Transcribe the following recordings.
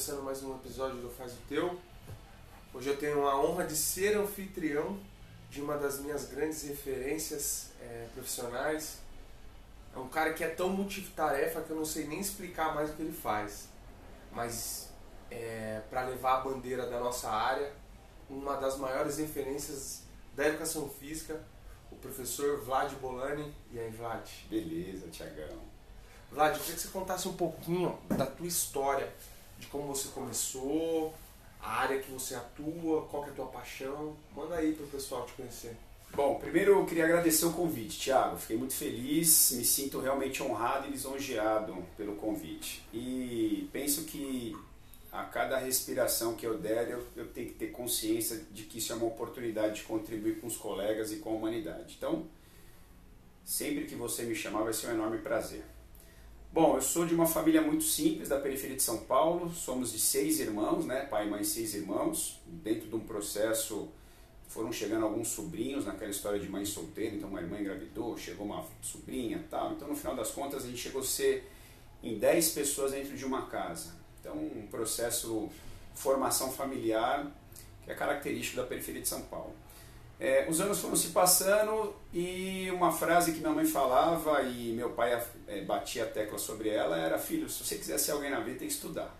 começando mais um episódio do Faz o Teu. Hoje eu tenho a honra de ser anfitrião de uma das minhas grandes referências é, profissionais. É um cara que é tão multitarefa que eu não sei nem explicar mais o que ele faz. Mas é, para levar a bandeira da nossa área, uma das maiores referências da educação física, o professor Vlad Bolani. E aí, Vlad? Beleza, Tiagão. Vlad, eu queria que você contasse um pouquinho da tua história, de como você começou, a área que você atua, qual é a tua paixão. Manda aí para o pessoal te conhecer. Bom, primeiro eu queria agradecer o convite, Thiago. Fiquei muito feliz, me sinto realmente honrado e lisonjeado pelo convite. E penso que a cada respiração que eu der, eu, eu tenho que ter consciência de que isso é uma oportunidade de contribuir com os colegas e com a humanidade. Então, sempre que você me chamar, vai ser um enorme prazer. Bom, eu sou de uma família muito simples da periferia de São Paulo. Somos de seis irmãos, né? Pai, mãe, seis irmãos. Dentro de um processo foram chegando alguns sobrinhos naquela história de mãe solteira. Então, uma irmã engravidou, chegou uma sobrinha, tal. Então, no final das contas, a gente chegou a ser em dez pessoas dentro de uma casa. Então, um processo formação familiar que é característico da periferia de São Paulo. É, os anos foram se passando e uma frase que minha mãe falava e meu pai é, batia a tecla sobre ela era: Filho, se você quiser ser alguém na vida, tem que estudar.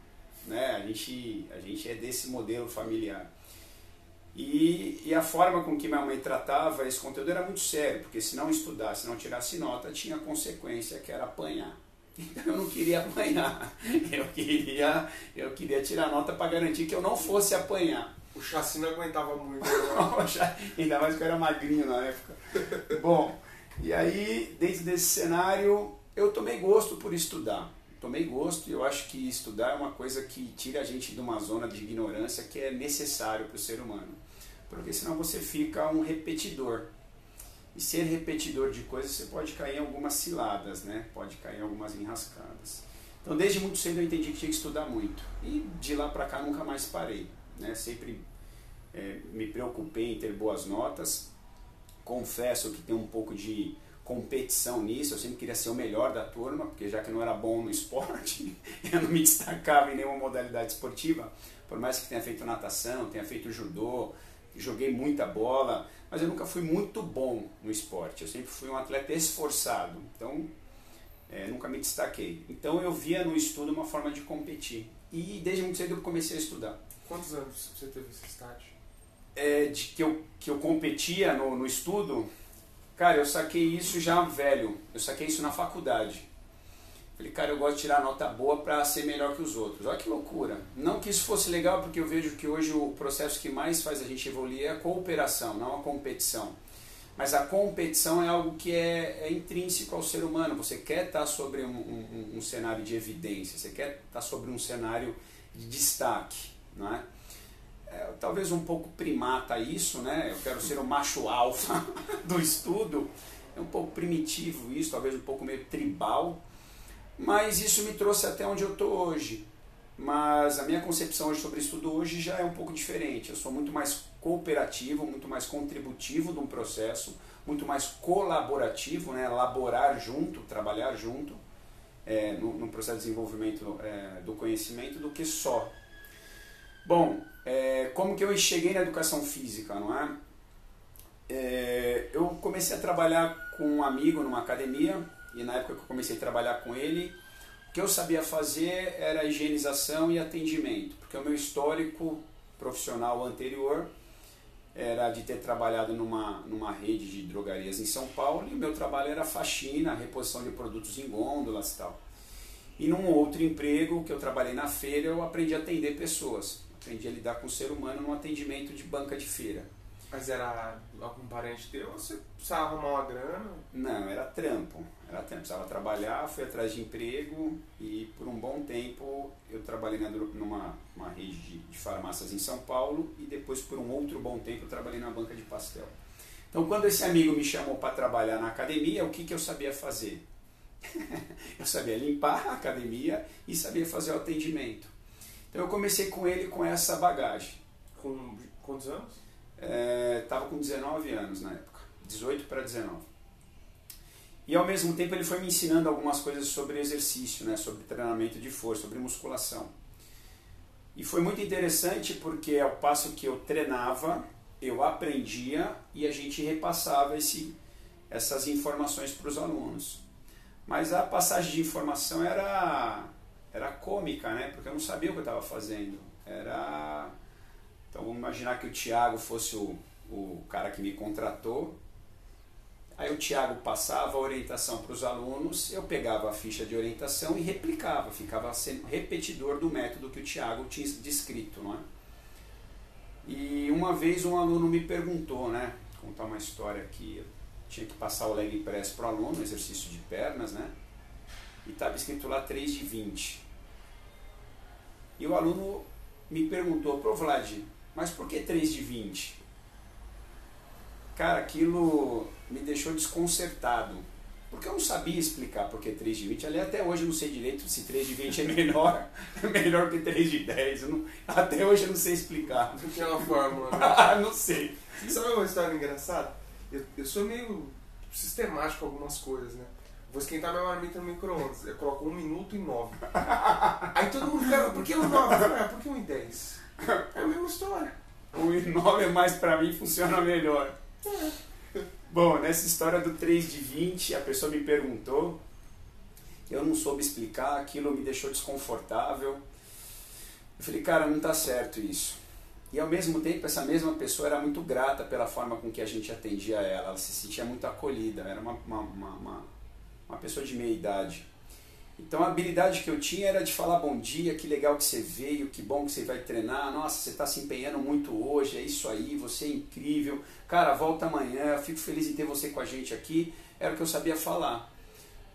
Né? A, gente, a gente é desse modelo familiar. E, e a forma com que minha mãe tratava esse conteúdo era muito sério, porque se não estudasse, se não tirasse nota, tinha consequência que era apanhar. Então eu não queria apanhar, eu queria, eu queria tirar nota para garantir que eu não fosse apanhar. O chassi não aguentava muito. Ainda mais que eu era magrinho na época. Bom, e aí, dentro desse cenário, eu tomei gosto por estudar. Tomei gosto e eu acho que estudar é uma coisa que tira a gente de uma zona de ignorância que é necessário para o ser humano. Porque senão você fica um repetidor. E ser repetidor de coisas, você pode cair em algumas ciladas, né? Pode cair em algumas enrascadas. Então, desde muito cedo eu entendi que tinha que estudar muito. E de lá para cá nunca mais parei. Né? Sempre é, me preocupei em ter boas notas. Confesso que tem um pouco de competição nisso, eu sempre queria ser o melhor da turma, porque já que não era bom no esporte, eu não me destacava em nenhuma modalidade esportiva, por mais que tenha feito natação, tenha feito judô, joguei muita bola, mas eu nunca fui muito bom no esporte, eu sempre fui um atleta esforçado, então é, nunca me destaquei. Então eu via no estudo uma forma de competir, e desde muito cedo eu comecei a estudar. Quantos anos você teve esse estágio? É, de que eu, que eu competia no, no estudo, cara, eu saquei isso já velho. Eu saquei isso na faculdade. Falei, cara, eu gosto de tirar nota boa para ser melhor que os outros. Olha que loucura. Não que isso fosse legal, porque eu vejo que hoje o processo que mais faz a gente evoluir é a cooperação, não a competição. Mas a competição é algo que é, é intrínseco ao ser humano. Você quer estar sobre um, um, um cenário de evidência, você quer estar sobre um cenário de destaque. Não é? Talvez um pouco primata isso, né? Eu quero ser o macho alfa do estudo. É um pouco primitivo isso, talvez um pouco meio tribal, mas isso me trouxe até onde eu estou hoje. Mas a minha concepção sobre estudo hoje já é um pouco diferente. Eu sou muito mais cooperativo, muito mais contributivo de um processo, muito mais colaborativo, né? Elaborar junto, trabalhar junto é, no, no, processo de desenvolvimento é, do conhecimento do que só Bom, é, como que eu cheguei na educação física, não é? é? Eu comecei a trabalhar com um amigo numa academia e na época que eu comecei a trabalhar com ele, o que eu sabia fazer era higienização e atendimento, porque o meu histórico profissional anterior era de ter trabalhado numa, numa rede de drogarias em São Paulo e o meu trabalho era faxina, reposição de produtos em gôndolas e tal. E num outro emprego que eu trabalhei na feira, eu aprendi a atender pessoas aprendi a lidar com o ser humano no atendimento de banca de feira. Mas era algum parente teu ou você precisava arrumar uma grana? Não, era trampo. Era trampo. Precisava trabalhar, fui atrás de emprego e por um bom tempo eu trabalhei numa uma rede de, de farmácias em São Paulo e depois por um outro bom tempo eu trabalhei na banca de pastel. Então quando esse amigo me chamou para trabalhar na academia, o que, que eu sabia fazer? eu sabia limpar a academia e sabia fazer o atendimento. Então eu comecei com ele com essa bagagem. Com quantos anos? É, tava com 19 anos na época, 18 para 19. E ao mesmo tempo ele foi me ensinando algumas coisas sobre exercício, né, sobre treinamento de força, sobre musculação. E foi muito interessante porque ao passo que eu treinava, eu aprendia e a gente repassava esse, essas informações para os alunos. Mas a passagem de informação era, era cômica, né? Porque eu não sabia o que eu estava fazendo. Era. Então vamos imaginar que o Tiago fosse o, o cara que me contratou. Aí o Tiago passava a orientação para os alunos, eu pegava a ficha de orientação e replicava, ficava sendo repetidor do método que o Tiago tinha descrito, não é? E uma vez um aluno me perguntou, né? Vou contar uma história aqui. Eu tinha que passar o leg press para o aluno, exercício de pernas, né? E estava escrito lá 3 de 20. E o aluno me perguntou, pro Vlad, mas por que 3 de 20? Cara, aquilo me deixou desconcertado. Porque eu não sabia explicar por que 3 de 20. Ali até hoje eu não sei direito se 3 de 20 é melhor, melhor que 3 de 10. Não, até hoje eu não sei explicar. Não tinha uma fórmula. Né? não sei. Sabe uma história engraçada? Eu, eu sou meio sistemático com algumas coisas, né? Vou esquentar minha marmita no micro-ondas. Eu coloco 1 minuto e 9. Aí todo mundo fica, por que 1 e 9? Ah, por que 1 e 10? É a mesma história. 1 e 9 é mais pra mim, funciona melhor. É. Bom, nessa história do 3 de 20, a pessoa me perguntou, eu não soube explicar, aquilo me deixou desconfortável. Eu falei, cara, não tá certo isso. E ao mesmo tempo, essa mesma pessoa era muito grata pela forma com que a gente atendia ela, ela se sentia muito acolhida, era uma, uma, uma, uma pessoa de meia idade. Então a habilidade que eu tinha era de falar bom dia, que legal que você veio, que bom que você vai treinar, nossa, você está se empenhando muito hoje, é isso aí, você é incrível, cara, volta amanhã, fico feliz em ter você com a gente aqui, era o que eu sabia falar.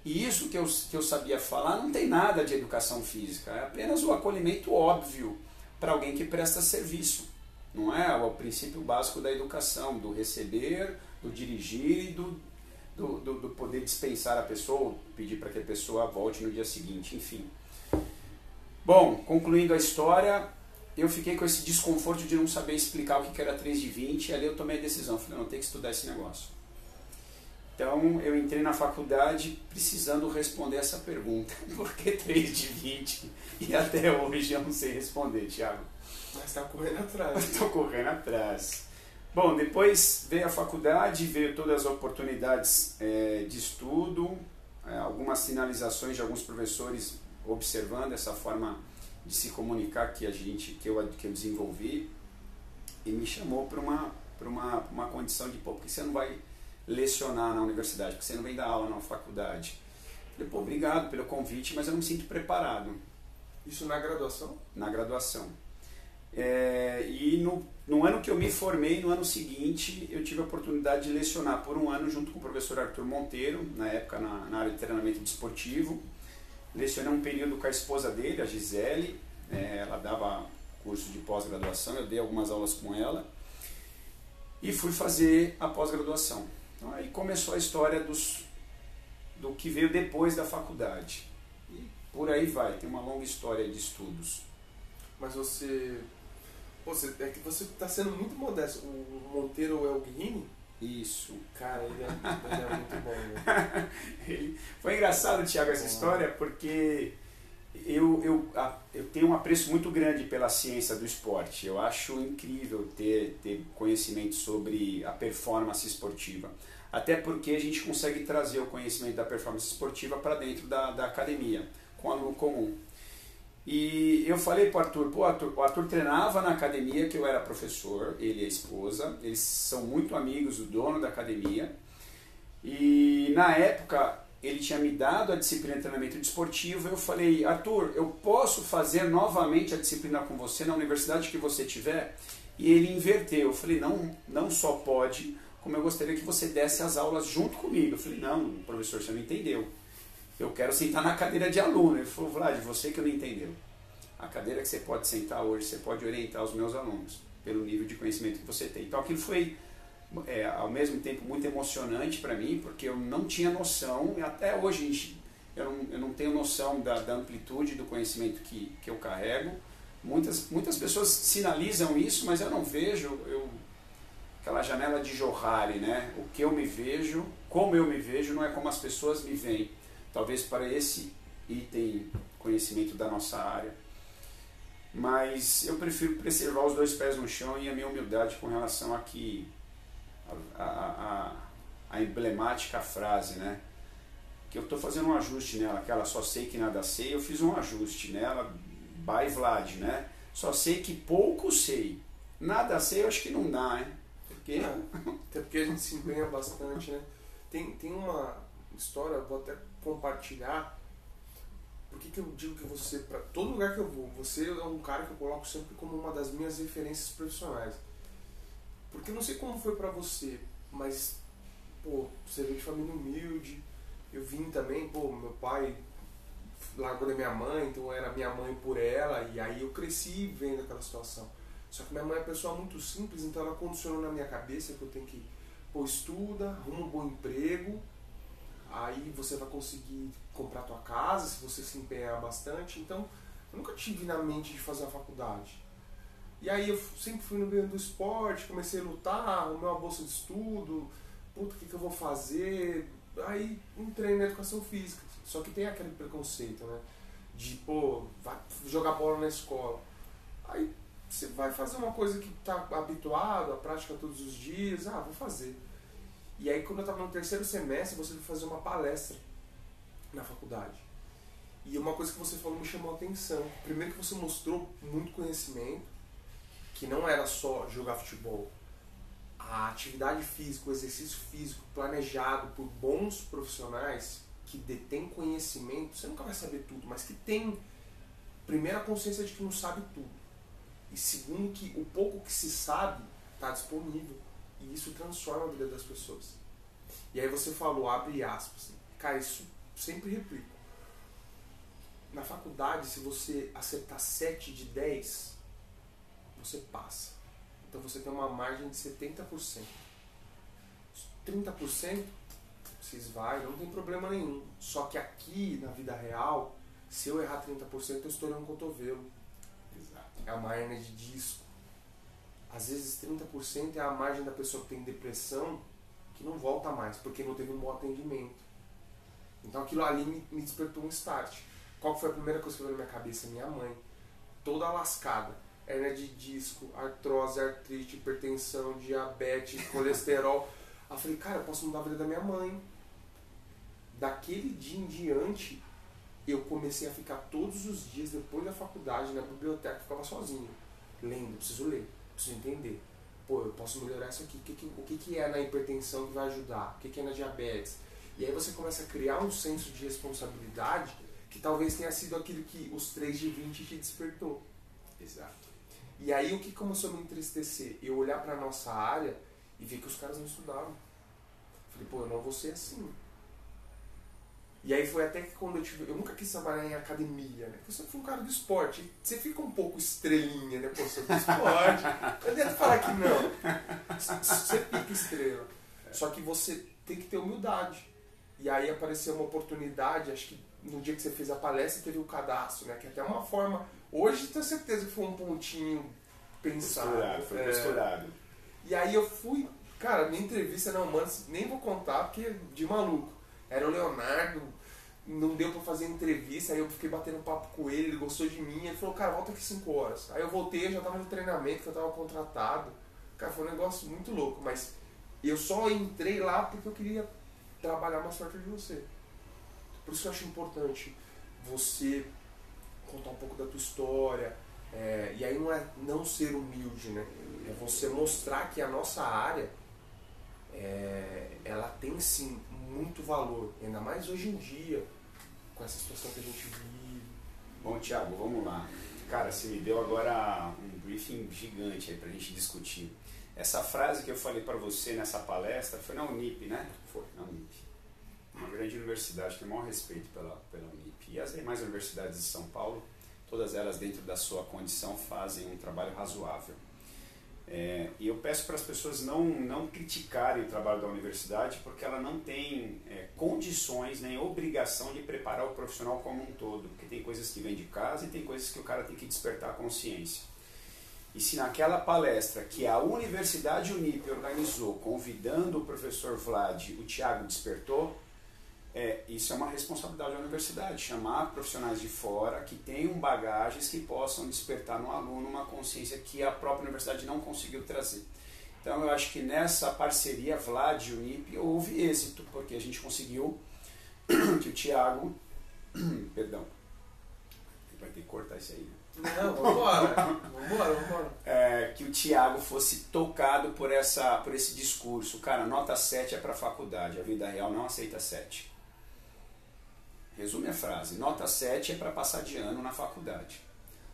E isso que eu, que eu sabia falar não tem nada de educação física, é apenas o acolhimento óbvio para alguém que presta serviço. Não é o princípio básico da educação, do receber, do dirigir e do do, do, do poder dispensar a pessoa, pedir para que a pessoa volte no dia seguinte, enfim. Bom, concluindo a história, eu fiquei com esse desconforto de não saber explicar o que era 3 de 20, e ali eu tomei a decisão, falei, não, tem que estudar esse negócio. Então eu entrei na faculdade precisando responder essa pergunta, por que 3 de 20? E até hoje eu não sei responder, Thiago. Mas está correndo atrás. Estou correndo atrás. Bom, depois veio a faculdade, veio todas as oportunidades é, de estudo, é, algumas sinalizações de alguns professores observando essa forma de se comunicar que a gente que eu, que eu desenvolvi e me chamou para uma para uma, uma condição de pô, porque você não vai lecionar na universidade, porque você não vem dar aula na faculdade. Falei, pô, obrigado pelo convite, mas eu não me sinto preparado. Isso na graduação? Na graduação. É, e no, no ano que eu me formei, no ano seguinte, eu tive a oportunidade de lecionar por um ano junto com o professor Arthur Monteiro, na época na, na área de treinamento desportivo. Lecionei um período com a esposa dele, a Gisele, é, ela dava curso de pós-graduação, eu dei algumas aulas com ela e fui fazer a pós-graduação. Então aí começou a história dos, do que veio depois da faculdade. E por aí vai, tem uma longa história de estudos. Mas você você, é que você está sendo muito modesto. O Monteiro é o Guilherme? Isso. Cara, ele é, ele é muito bom. Né? ele, foi engraçado, Tiago, essa história, porque eu, eu, eu tenho um apreço muito grande pela ciência do esporte. Eu acho incrível ter, ter conhecimento sobre a performance esportiva. Até porque a gente consegue trazer o conhecimento da performance esportiva para dentro da, da academia, com aluno comum. E eu falei para o Arthur, pô, Arthur, o Arthur treinava na academia que eu era professor, ele e a esposa, eles são muito amigos do dono da academia. E na época ele tinha me dado a disciplina de treinamento desportivo. Eu falei, Arthur, eu posso fazer novamente a disciplina com você na universidade que você tiver? E ele inverteu. Eu falei, não, não só pode, como eu gostaria que você desse as aulas junto comigo. Eu falei, não, professor, você não entendeu eu quero sentar na cadeira de aluno. Ele falou, Vlad, você que não entendeu. A cadeira que você pode sentar hoje, você pode orientar os meus alunos, pelo nível de conhecimento que você tem. Então aquilo foi, é, ao mesmo tempo, muito emocionante para mim, porque eu não tinha noção, até hoje eu não, eu não tenho noção da, da amplitude do conhecimento que, que eu carrego. Muitas, muitas pessoas sinalizam isso, mas eu não vejo eu, aquela janela de Johari, né? O que eu me vejo, como eu me vejo, não é como as pessoas me veem talvez para esse item conhecimento da nossa área. Mas eu prefiro preservar os dois pés no chão e a minha humildade com relação a que a, a, a, emblemática frase, né? Que eu estou fazendo um ajuste nela, aquela só sei que nada sei, eu fiz um ajuste nela, by Vlad, né? Só sei que pouco sei. Nada sei, eu acho que não dá, né? Porque... É, até porque a gente se empenha bastante, né? Tem, tem uma história, vou até compartilhar. Por que, que eu digo que você, para todo lugar que eu vou, você é um cara que eu coloco sempre como uma das minhas referências profissionais. Porque eu não sei como foi para você, mas, pô, você veio de família humilde, eu vim também, pô, meu pai largou da minha mãe, então era minha mãe por ela, e aí eu cresci vendo aquela situação. Só que minha mãe é uma pessoa muito simples, então ela condicionou na minha cabeça que eu tenho que, pô, estuda, arruma um bom emprego, aí você vai conseguir comprar tua casa se você se empenhar bastante. Então, eu nunca tive na mente de fazer a faculdade. E aí eu sempre fui no meio do esporte, comecei a lutar, arrumei uma bolsa de estudo, puta, o que, que eu vou fazer? Aí entrei na educação física. Só que tem aquele preconceito, né? De, pô, vai jogar bola na escola. Aí você vai fazer uma coisa que está habituado, a prática todos os dias, ah, vou fazer. E aí quando eu estava no terceiro semestre, você foi fazer uma palestra na faculdade. E uma coisa que você falou me chamou a atenção. Primeiro que você mostrou muito conhecimento, que não era só jogar futebol. A atividade física, o exercício físico planejado por bons profissionais que detêm conhecimento, você nunca vai saber tudo, mas que tem primeiro a consciência de que não sabe tudo. E segundo que o pouco que se sabe está disponível. E isso transforma a vida das pessoas. E aí você falou, abre aspas. Cara, isso sempre replico. Na faculdade, se você acertar 7 de 10, você passa. Então você tem uma margem de 70%. 30% se esvai, não tem problema nenhum. Só que aqui, na vida real, se eu errar 30%, eu estourei um cotovelo. Exato. É uma hernia de disco. Às vezes 30% é a margem da pessoa que tem depressão que não volta mais, porque não teve um bom atendimento. Então aquilo ali me, me despertou um start. Qual foi a primeira coisa que veio na minha cabeça? Minha mãe. Toda lascada hernia de disco, artrose, artrite, hipertensão, diabetes, colesterol. Aí eu falei, cara, eu posso mudar a vida da minha mãe. Daquele dia em diante, eu comecei a ficar todos os dias, depois da faculdade, na biblioteca, ficava sozinho, lendo, preciso ler, preciso entender. Pô, eu posso melhorar isso aqui. O que, que, o que, que é na hipertensão que vai ajudar? O que, que é na diabetes? E aí você começa a criar um senso de responsabilidade que talvez tenha sido aquilo que os 3 de 20 te despertou. Exato. E aí o que começou a me entristecer? Eu olhar para nossa área e ver que os caras não estudavam. Falei, pô, eu não vou ser assim. E aí foi até que quando eu tive. Eu nunca quis trabalhar em academia, né? Porque eu sempre fui um cara do esporte. Você fica um pouco estrelinha, né? Pô, sou do esporte. não adianta falar que não. Você fica estrela. Só que você tem que ter humildade. E aí apareceu uma oportunidade, acho que no dia que você fez a palestra teve o cadastro, né? Que é até uma forma Hoje tenho certeza que foi um pontinho pensado. Foi é. costurado. E aí eu fui, cara, minha entrevista não, mano, nem vou contar porque é de maluco. Era o Leonardo, não deu pra fazer entrevista, aí eu fiquei batendo papo com ele, ele gostou de mim, ele falou, cara, volta aqui 5 horas. Aí eu voltei, eu já tava no treinamento, que eu tava contratado. Cara, foi um negócio muito louco, mas eu só entrei lá porque eu queria trabalhar mais perto de você. Por isso que eu acho importante você contar um pouco da tua história. É, e aí não é não ser humilde, né? É você mostrar que a nossa área é, ela tem sim muito valor, ainda mais hoje em dia, com essa situação que a gente vive. Bom, Thiago, vamos lá. Cara, você me deu agora um briefing gigante aí pra gente discutir. Essa frase que eu falei para você nessa palestra foi na Unip, né? Foi. Na Unip. Uma grande universidade, tenho o maior respeito pela, pela Unip. E as demais universidades de São Paulo, todas elas dentro da sua condição fazem um trabalho razoável. É, e eu peço para as pessoas não, não criticarem o trabalho da universidade porque ela não tem é, condições nem obrigação de preparar o profissional como um todo, porque tem coisas que vêm de casa e tem coisas que o cara tem que despertar a consciência. E se naquela palestra que a Universidade Unip organizou, convidando o professor Vlad, o Tiago despertou, é, isso é uma responsabilidade da universidade, chamar profissionais de fora que tenham bagagens que possam despertar no aluno uma consciência que a própria universidade não conseguiu trazer. Então eu acho que nessa parceria Vlad e Unip houve êxito, porque a gente conseguiu que o Tiago, perdão, vai ter que cortar isso aí, né? Não, vambora, vambora, vambora. É, que o Tiago fosse tocado por, essa, por esse discurso. Cara, nota 7 é para faculdade, a vida real não aceita 7. Resume a frase: nota 7 é para passar de ano na faculdade.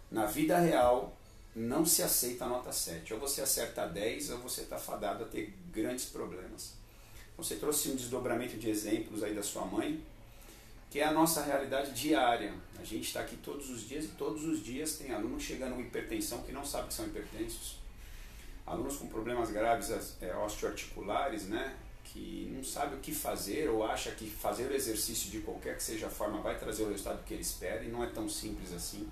Na vida real, não se aceita a nota 7. Ou você acerta 10 ou você está fadado a ter grandes problemas. Você trouxe um desdobramento de exemplos aí da sua mãe, que é a nossa realidade diária. A gente está aqui todos os dias e todos os dias tem alunos chegando com hipertensão que não sabe que são hipertensos. Alunos com problemas graves é, osteoarticulares, né? Que não sabe o que fazer ou acha que fazer o exercício de qualquer que seja a forma vai trazer o resultado que ele espera e não é tão simples assim.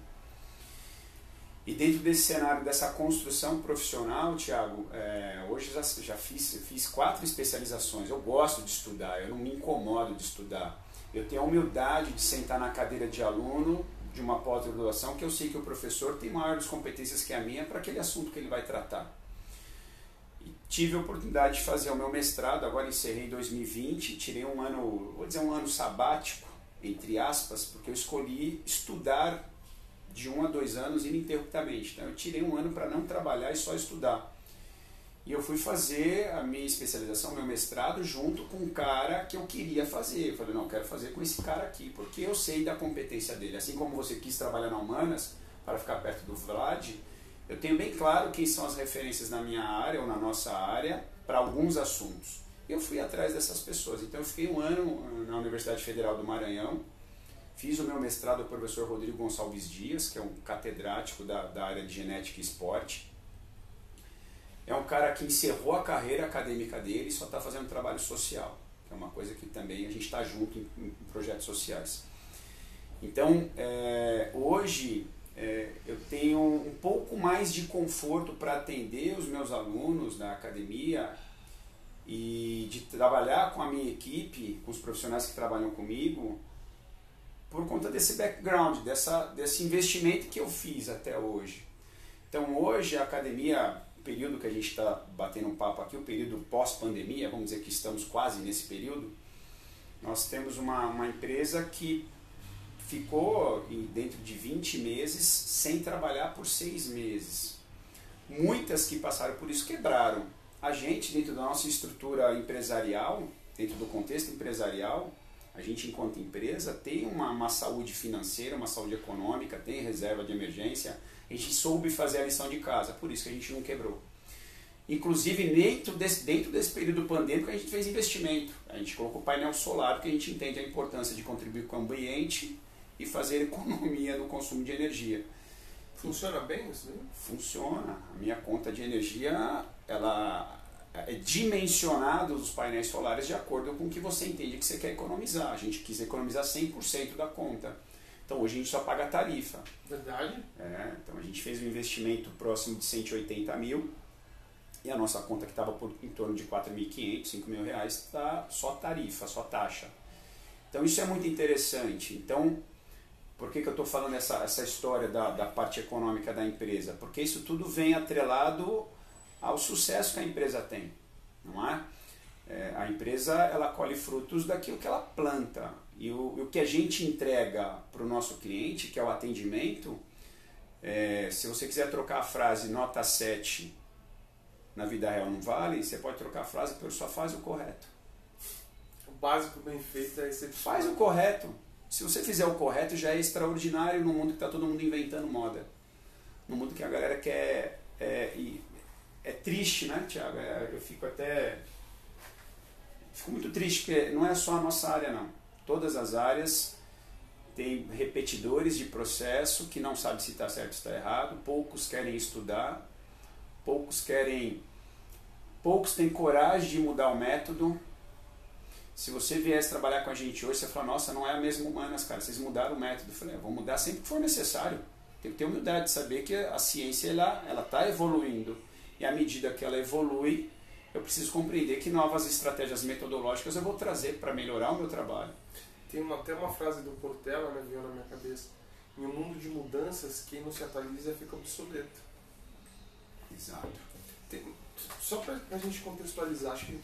E dentro desse cenário, dessa construção profissional, Tiago, é, hoje já, já fiz, fiz quatro especializações. Eu gosto de estudar, eu não me incomodo de estudar. Eu tenho a humildade de sentar na cadeira de aluno de uma pós-graduação que eu sei que o professor tem maiores competências que a minha para aquele assunto que ele vai tratar. Tive a oportunidade de fazer o meu mestrado, agora encerrei em 2020, tirei um ano, vou dizer um ano sabático, entre aspas, porque eu escolhi estudar de um a dois anos ininterruptamente. Então eu tirei um ano para não trabalhar e só estudar. E eu fui fazer a minha especialização, meu mestrado, junto com um cara que eu queria fazer. Eu falei, não, eu quero fazer com esse cara aqui, porque eu sei da competência dele. Assim como você quis trabalhar na Humanas para ficar perto do Vlad, eu tenho bem claro quem são as referências na minha área ou na nossa área para alguns assuntos. Eu fui atrás dessas pessoas. Então eu fiquei um ano na Universidade Federal do Maranhão, Fiz o meu mestrado com o professor Rodrigo Gonçalves Dias, que é um catedrático da, da área de genética e esporte. É um cara que encerrou a carreira acadêmica dele e só está fazendo trabalho social, que é uma coisa que também a gente está junto em, em, projetos sociais. Então, é, hoje é, eu tenho um pouco mais de conforto para atender os meus alunos da academia e de trabalhar com a minha equipe, com os profissionais que trabalham comigo, por conta desse background, dessa, desse investimento que eu fiz até hoje. Então hoje a academia, o período que a gente está batendo um papo aqui, o período pós-pandemia, vamos dizer que estamos quase nesse período, nós temos uma, uma empresa que ficou dentro de 20 meses sem trabalhar por seis meses. Muitas que passaram por isso quebraram. A gente, dentro da nossa estrutura empresarial, dentro do contexto empresarial, a gente, enquanto empresa, tem uma, uma saúde financeira, uma saúde econômica, tem reserva de emergência. A gente soube fazer a lição de casa, por isso que a gente não quebrou. Inclusive, dentro desse, dentro desse período pandêmico, a gente fez investimento. A gente colocou painel solar, porque a gente entende a importância de contribuir com o ambiente e fazer economia no consumo de energia. Funciona bem isso? Né? Funciona. A minha conta de energia, ela é dimensionado os painéis solares de acordo com o que você entende que você quer economizar. A gente quis economizar 100% da conta. Então hoje a gente só paga a tarifa. Verdade? É, então a gente fez um investimento próximo de 180 mil e a nossa conta que estava por em torno de 4.500, 5 mil reais está só tarifa, só taxa. Então isso é muito interessante. Então por que, que eu estou falando essa, essa história da, da parte econômica da empresa? Porque isso tudo vem atrelado ao sucesso que a empresa tem, não é? é a empresa ela colhe frutos daquilo que ela planta e o, o que a gente entrega para o nosso cliente, que é o atendimento, é, se você quiser trocar a frase nota 7 na vida real não vale, você pode trocar a frase por só faz o correto. O básico bem feito é esse. Faz o correto. Se você fizer o correto, já é extraordinário no mundo que está todo mundo inventando moda. No mundo que a galera quer é, é triste, né, Tiago? É, eu fico até. Fico muito triste, porque não é só a nossa área, não. Todas as áreas têm repetidores de processo que não sabem se está certo ou está errado, poucos querem estudar, poucos querem. Poucos têm coragem de mudar o método. Se você viesse trabalhar com a gente hoje, você fala, nossa, não é a mesma humanas, cara, vocês mudaram o método. Eu falei, é, vou mudar sempre que for necessário. Tem que ter humildade de saber que a ciência ela está evoluindo e à medida que ela evolui, eu preciso compreender que novas estratégias metodológicas eu vou trazer para melhorar o meu trabalho. Tem uma, até uma frase do Portela, né, veio na minha cabeça. Em um mundo de mudanças, quem não se atualiza fica obsoleto. Exato. Tem, só para a gente contextualizar, acho que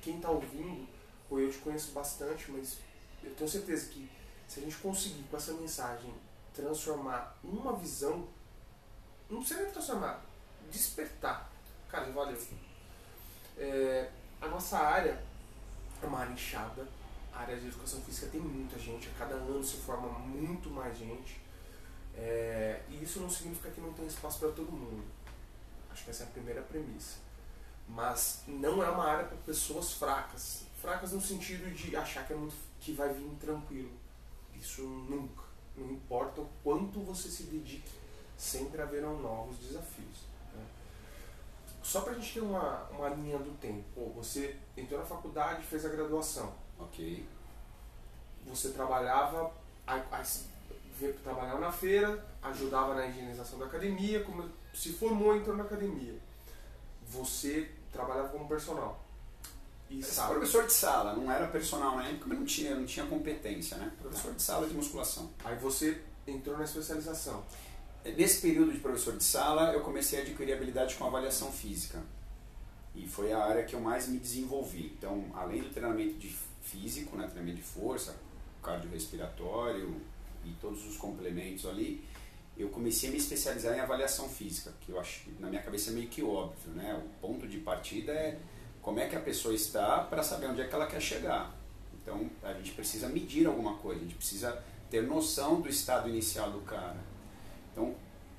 quem está ouvindo, ou eu te conheço bastante, mas eu tenho certeza que se a gente conseguir com essa mensagem transformar uma visão, não precisa nem transformar, despertar. Cara, valeu. É, a nossa área é uma área inchada, a área de educação física tem muita gente, a cada ano se forma muito mais gente. É, e isso não significa que não tem espaço para todo mundo. Acho que essa é a primeira premissa. Mas não é uma área para pessoas fracas. Fracas no sentido de achar que, é muito, que vai vir tranquilo. Isso nunca. Não importa o quanto você se dedique, sempre haverão novos desafios. Né? Só para a gente ter uma, uma linha do tempo. Pô, você entrou na faculdade, fez a graduação. Ok. Você trabalhava, trabalhava na feira, ajudava na higienização da academia, como se formou entrou na academia. Você trabalhava como personal. Professor de sala, não era personal na época, mas não tinha, não tinha competência, né? Professor de sala de musculação. Aí você entrou na especialização. Nesse período de professor de sala, eu comecei a adquirir habilidade com avaliação física. E foi a área que eu mais me desenvolvi. Então, além do treinamento de físico, né, treinamento de força, cardiorrespiratório e todos os complementos ali, eu comecei a me especializar em avaliação física, que eu acho na minha cabeça é meio que óbvio, né? O ponto de partida é como é que a pessoa está para saber onde é que ela quer chegar. Então, a gente precisa medir alguma coisa, a gente precisa ter noção do estado inicial do cara. Então,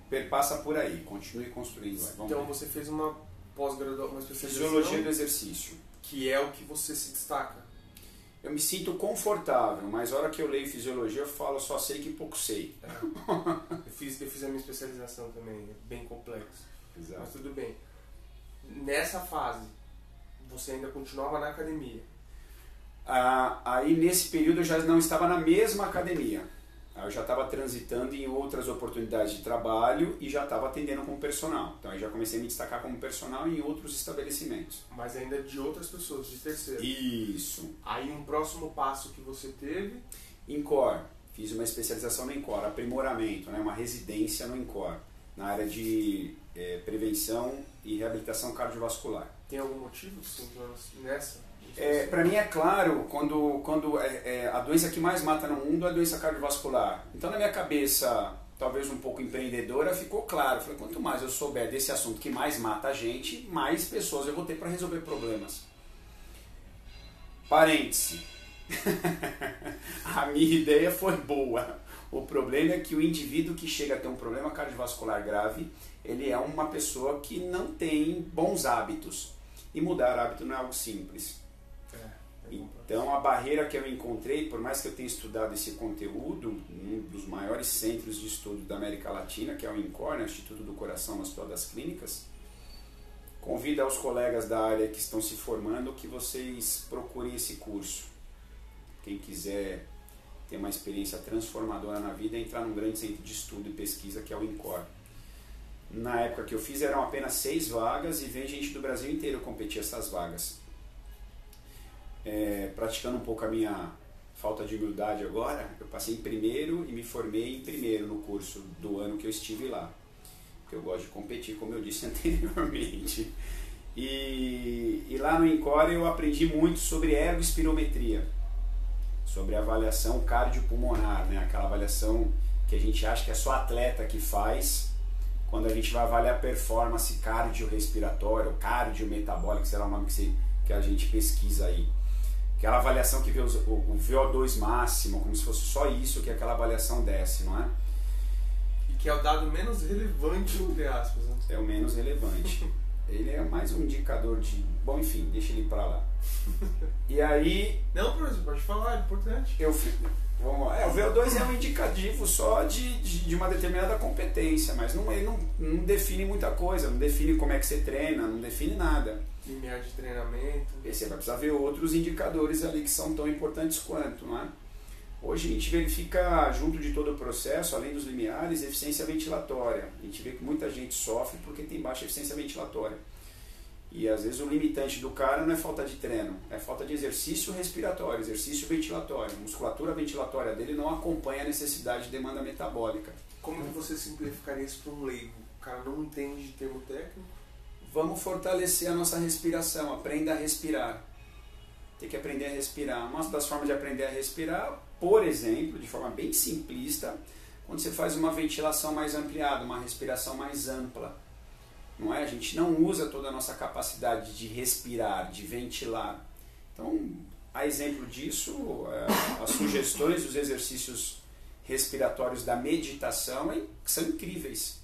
perpassa por aí, continue construindo. Vai, então, ver. você fez uma pós-graduação, uma especialização... Fisiologia do exercício. Que é o que você se destaca eu me sinto confortável, mas a hora que eu leio fisiologia eu falo só sei que pouco sei. É. eu, fiz, eu fiz a minha especialização também, é bem complexo. Exato. Mas tudo bem. Nessa fase, você ainda continuava na academia? Ah, aí nesse período eu já não estava na mesma academia. Eu já estava transitando em outras oportunidades de trabalho e já estava atendendo como personal. Então eu já comecei a me destacar como personal em outros estabelecimentos. Mas ainda de outras pessoas, de terceiro. Isso. Aí um próximo passo que você teve? Incor. Fiz uma especialização no Incor, aprimoramento, né? uma residência no Incor, na área de é, prevenção e reabilitação cardiovascular. Tem algum motivo nessa? É, para mim é claro quando, quando é, é, a doença que mais mata no mundo é a doença cardiovascular. Então, na minha cabeça, talvez um pouco empreendedora, ficou claro. Falei, quanto mais eu souber desse assunto que mais mata a gente, mais pessoas eu vou ter para resolver problemas. Parêntese. a minha ideia foi boa. O problema é que o indivíduo que chega a ter um problema cardiovascular grave, ele é uma pessoa que não tem bons hábitos. E mudar hábito não é algo simples. Então a barreira que eu encontrei, por mais que eu tenha estudado esse conteúdo, um dos maiores centros de estudo da América Latina, que é o INCOR, né, Instituto do Coração Hospital das Clínicas, convido aos colegas da área que estão se formando que vocês procurem esse curso. Quem quiser ter uma experiência transformadora na vida, é entrar num grande centro de estudo e pesquisa que é o INCOR. Na época que eu fiz eram apenas seis vagas e vem gente do Brasil inteiro competir essas vagas é, praticando um pouco a minha falta de humildade agora, eu passei em primeiro e me formei em primeiro no curso do ano que eu estive lá. Porque eu gosto de competir, como eu disse anteriormente. E, e lá no Encore eu aprendi muito sobre ergospirometria, sobre avaliação cardiopulmonar, né? aquela avaliação que a gente acha que é só atleta que faz, quando a gente vai avaliar a performance cardiorrespiratória, cardiometabólica, sei lá o nome que, se, que a gente pesquisa aí aquela avaliação que vê o, o VO2 máximo, como se fosse só isso que aquela avaliação desce, não é? E que é o dado menos relevante, entre aspas. Né? É o menos relevante. ele é mais um indicador de. Bom, enfim, deixa ele pra lá. E aí. Não, professor, pode falar, é importante. Eu Vamos lá. É, o VO2 é um indicativo só de, de, de, uma determinada competência, mas não, ele não, não define muita coisa, não define como é que você treina, não define nada limiar de treinamento. E você vai precisar ver outros indicadores ali que são tão importantes quanto, não é? Hoje a gente verifica, junto de todo o processo, além dos limiares, eficiência ventilatória. A gente vê que muita gente sofre porque tem baixa eficiência ventilatória. E às vezes o limitante do cara não é falta de treino, é falta de exercício respiratório, exercício ventilatório. A musculatura ventilatória dele não acompanha a necessidade de demanda metabólica. Como que você simplificaria isso para um leigo? O cara não entende de termo técnico? Vamos fortalecer a nossa respiração, aprenda a respirar. Tem que aprender a respirar. Uma das formas de aprender a respirar, por exemplo, de forma bem simplista, quando você faz uma ventilação mais ampliada, uma respiração mais ampla. Não é? A gente não usa toda a nossa capacidade de respirar, de ventilar. Então, a exemplo disso, é, as sugestões dos exercícios respiratórios da meditação é são incríveis.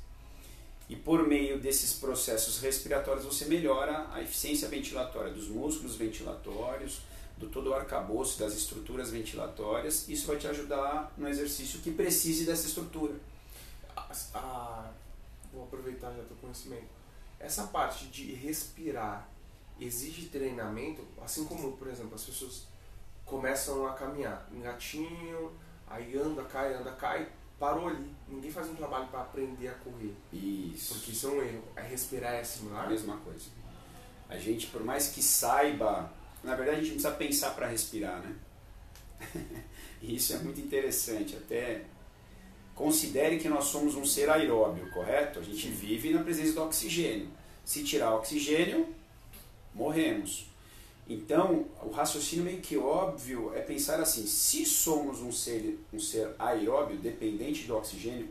E por meio desses processos respiratórios você melhora a eficiência ventilatória dos músculos ventilatórios, do todo o arcabouço das estruturas ventilatórias. Isso vai te ajudar no exercício que precise dessa estrutura. Ah, vou aproveitar já teu conhecimento. Essa parte de respirar exige treinamento, assim como, por exemplo, as pessoas começam a caminhar, engatinham, aí anda, cai, anda, cai, parou ali. Ninguém faz um trabalho para aprender a correr. Isso. Porque isso é um erro. É respirar é similar? A mesma coisa. A gente, por mais que saiba, na verdade a gente precisa pensar para respirar, né? e isso é muito interessante. Até considere que nós somos um ser aeróbio, correto? A gente vive na presença do oxigênio. Se tirar o oxigênio, morremos. Então, o raciocínio meio que óbvio é pensar assim: se somos um ser, um ser aeróbio, dependente do oxigênio,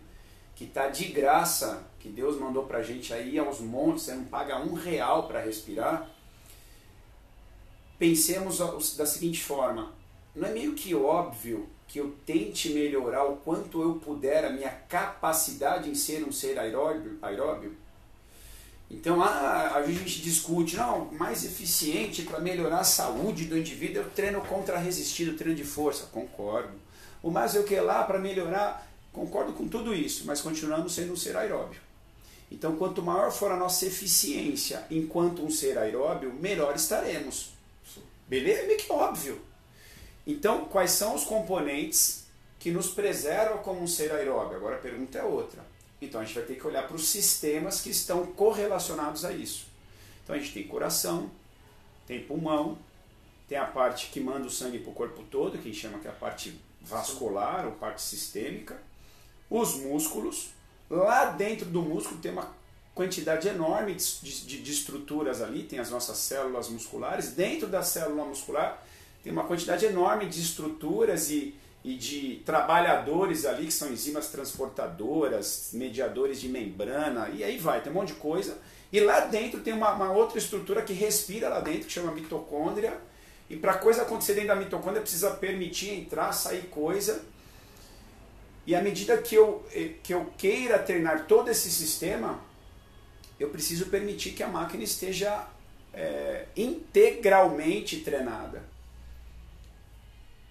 que está de graça, que Deus mandou para a gente aí aos montes, você não paga um real para respirar, pensemos da seguinte forma: não é meio que óbvio que eu tente melhorar o quanto eu puder a minha capacidade em ser um ser aeróbio? aeróbio? Então a, a gente discute, não, mais eficiente para melhorar a saúde do indivíduo é o treino contra-resistido, treino de força. Concordo. O mais eu que lá para melhorar, concordo com tudo isso, mas continuamos sendo um ser aeróbio. Então, quanto maior for a nossa eficiência enquanto um ser aeróbio, melhor estaremos. Beleza? É meio que óbvio. Então, quais são os componentes que nos preservam como um ser aeróbio? Agora a pergunta é outra. Então a gente vai ter que olhar para os sistemas que estão correlacionados a isso. Então a gente tem coração, tem pulmão, tem a parte que manda o sangue para o corpo todo, que a gente chama que é a parte vascular ou parte sistêmica, os músculos. Lá dentro do músculo tem uma quantidade enorme de, de, de estruturas ali, tem as nossas células musculares. Dentro da célula muscular tem uma quantidade enorme de estruturas e e de trabalhadores ali, que são enzimas transportadoras, mediadores de membrana, e aí vai, tem um monte de coisa. E lá dentro tem uma, uma outra estrutura que respira lá dentro, que chama mitocôndria. E para coisa acontecer dentro da mitocôndria precisa permitir entrar, sair coisa. E à medida que eu, eh, que eu queira treinar todo esse sistema, eu preciso permitir que a máquina esteja é, integralmente treinada.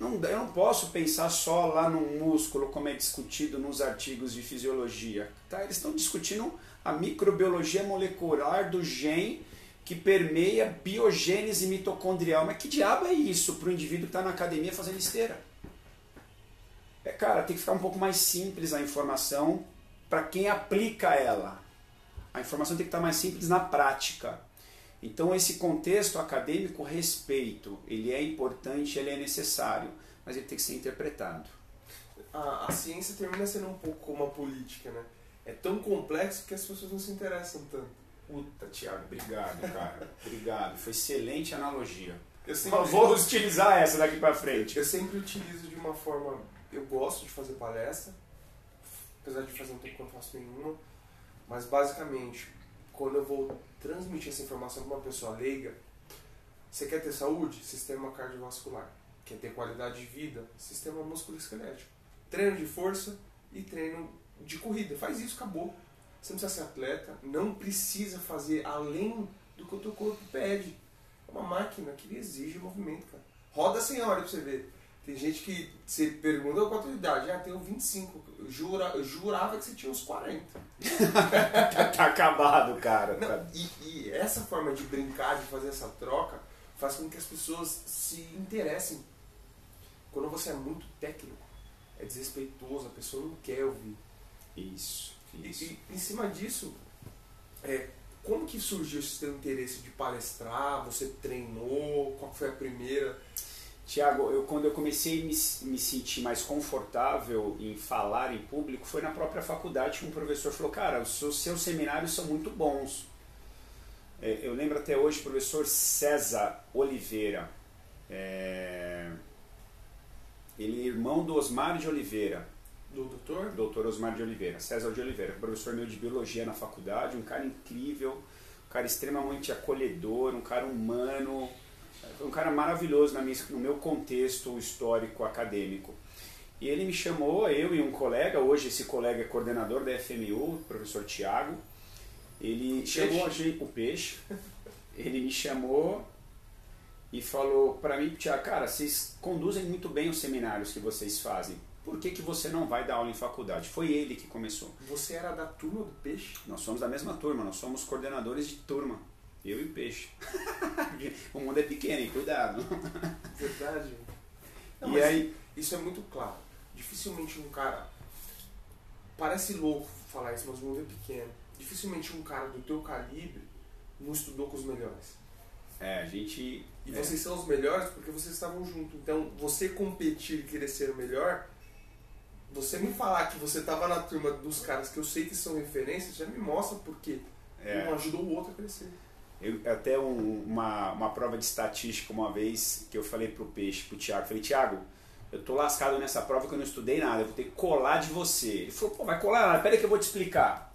Não, eu não posso pensar só lá no músculo, como é discutido nos artigos de fisiologia. Tá? Eles estão discutindo a microbiologia molecular do gen que permeia biogênese mitocondrial. Mas que diabo é isso para o indivíduo que está na academia fazendo esteira? É, cara, tem que ficar um pouco mais simples a informação para quem aplica ela. A informação tem que estar mais simples na prática. Então esse contexto acadêmico, respeito, ele é importante, ele é necessário, mas ele tem que ser interpretado. A, a ciência termina sendo um pouco como a política, né? É tão complexo que as pessoas não se interessam tanto. Puta, Thiago, obrigado, cara. obrigado. Foi excelente analogia. Eu sempre... vou utilizar essa daqui para frente. Eu sempre utilizo de uma forma. Eu gosto de fazer palestra, apesar de fazer um tempo que eu não faço nenhuma, mas basicamente, quando eu vou transmitir essa informação para uma pessoa leiga, você quer ter saúde? Sistema cardiovascular. Quer ter qualidade de vida? Sistema musculoesquelético. Treino de força e treino de corrida. Faz isso, acabou. Você não precisa ser atleta, não precisa fazer além do que o teu corpo pede. É uma máquina que exige movimento, cara. Roda sem hora pra você ver. Tem gente que você pergunta qual a tua idade, ah, tenho 25. Eu, jura, eu jurava que você tinha uns 40. tá acabado, cara. Não, e, e, essa forma de brincar, de fazer essa troca, faz com que as pessoas se interessem. Quando você é muito técnico, é desrespeitoso, a pessoa não quer ouvir. Isso. isso. E, e em cima disso, é, como que surgiu esse teu interesse de palestrar? Você treinou? Qual foi a primeira? Tiago, eu, quando eu comecei a me, me sentir mais confortável em falar em público, foi na própria faculdade que um professor falou, cara, os seus, seus seminários são muito bons. É, eu lembro até hoje o professor César Oliveira, é, ele é irmão do Osmar de Oliveira. Do doutor? Doutor Osmar de Oliveira, César de Oliveira, professor meu de biologia na faculdade, um cara incrível, um cara extremamente acolhedor, um cara humano, um cara maravilhoso na minha, no meu contexto histórico acadêmico. E ele me chamou, eu e um colega, hoje esse colega é coordenador da FMU, o professor Tiago, ele chamou a gente, o peixe, ele me chamou e falou para mim, Tiago, cara, vocês conduzem muito bem os seminários que vocês fazem. Por que, que você não vai dar aula em faculdade? Foi ele que começou. Você era da turma do peixe? Nós somos da mesma turma, nós somos coordenadores de turma. Eu e o peixe. o mundo é pequeno, hein? cuidado. Verdade. Não, e aí, isso é muito claro. Dificilmente um cara. Parece louco falar isso, mas o mundo é pequeno. Dificilmente um cara do teu calibre não estudou com os melhores. É, a gente. E é. vocês são os melhores porque vocês estavam juntos. Então, você competir e querer ser o melhor, você me falar que você estava na turma dos caras que eu sei que são referências, já me mostra porque é. um ajudou o outro a crescer. Eu, até um, uma, uma prova de estatística uma vez que eu falei pro Peixe, pro Thiago, falei, Thiago, eu tô lascado nessa prova que eu não estudei nada, eu vou ter que colar de você. Ele falou, pô, vai colar nada, pera que eu vou te explicar.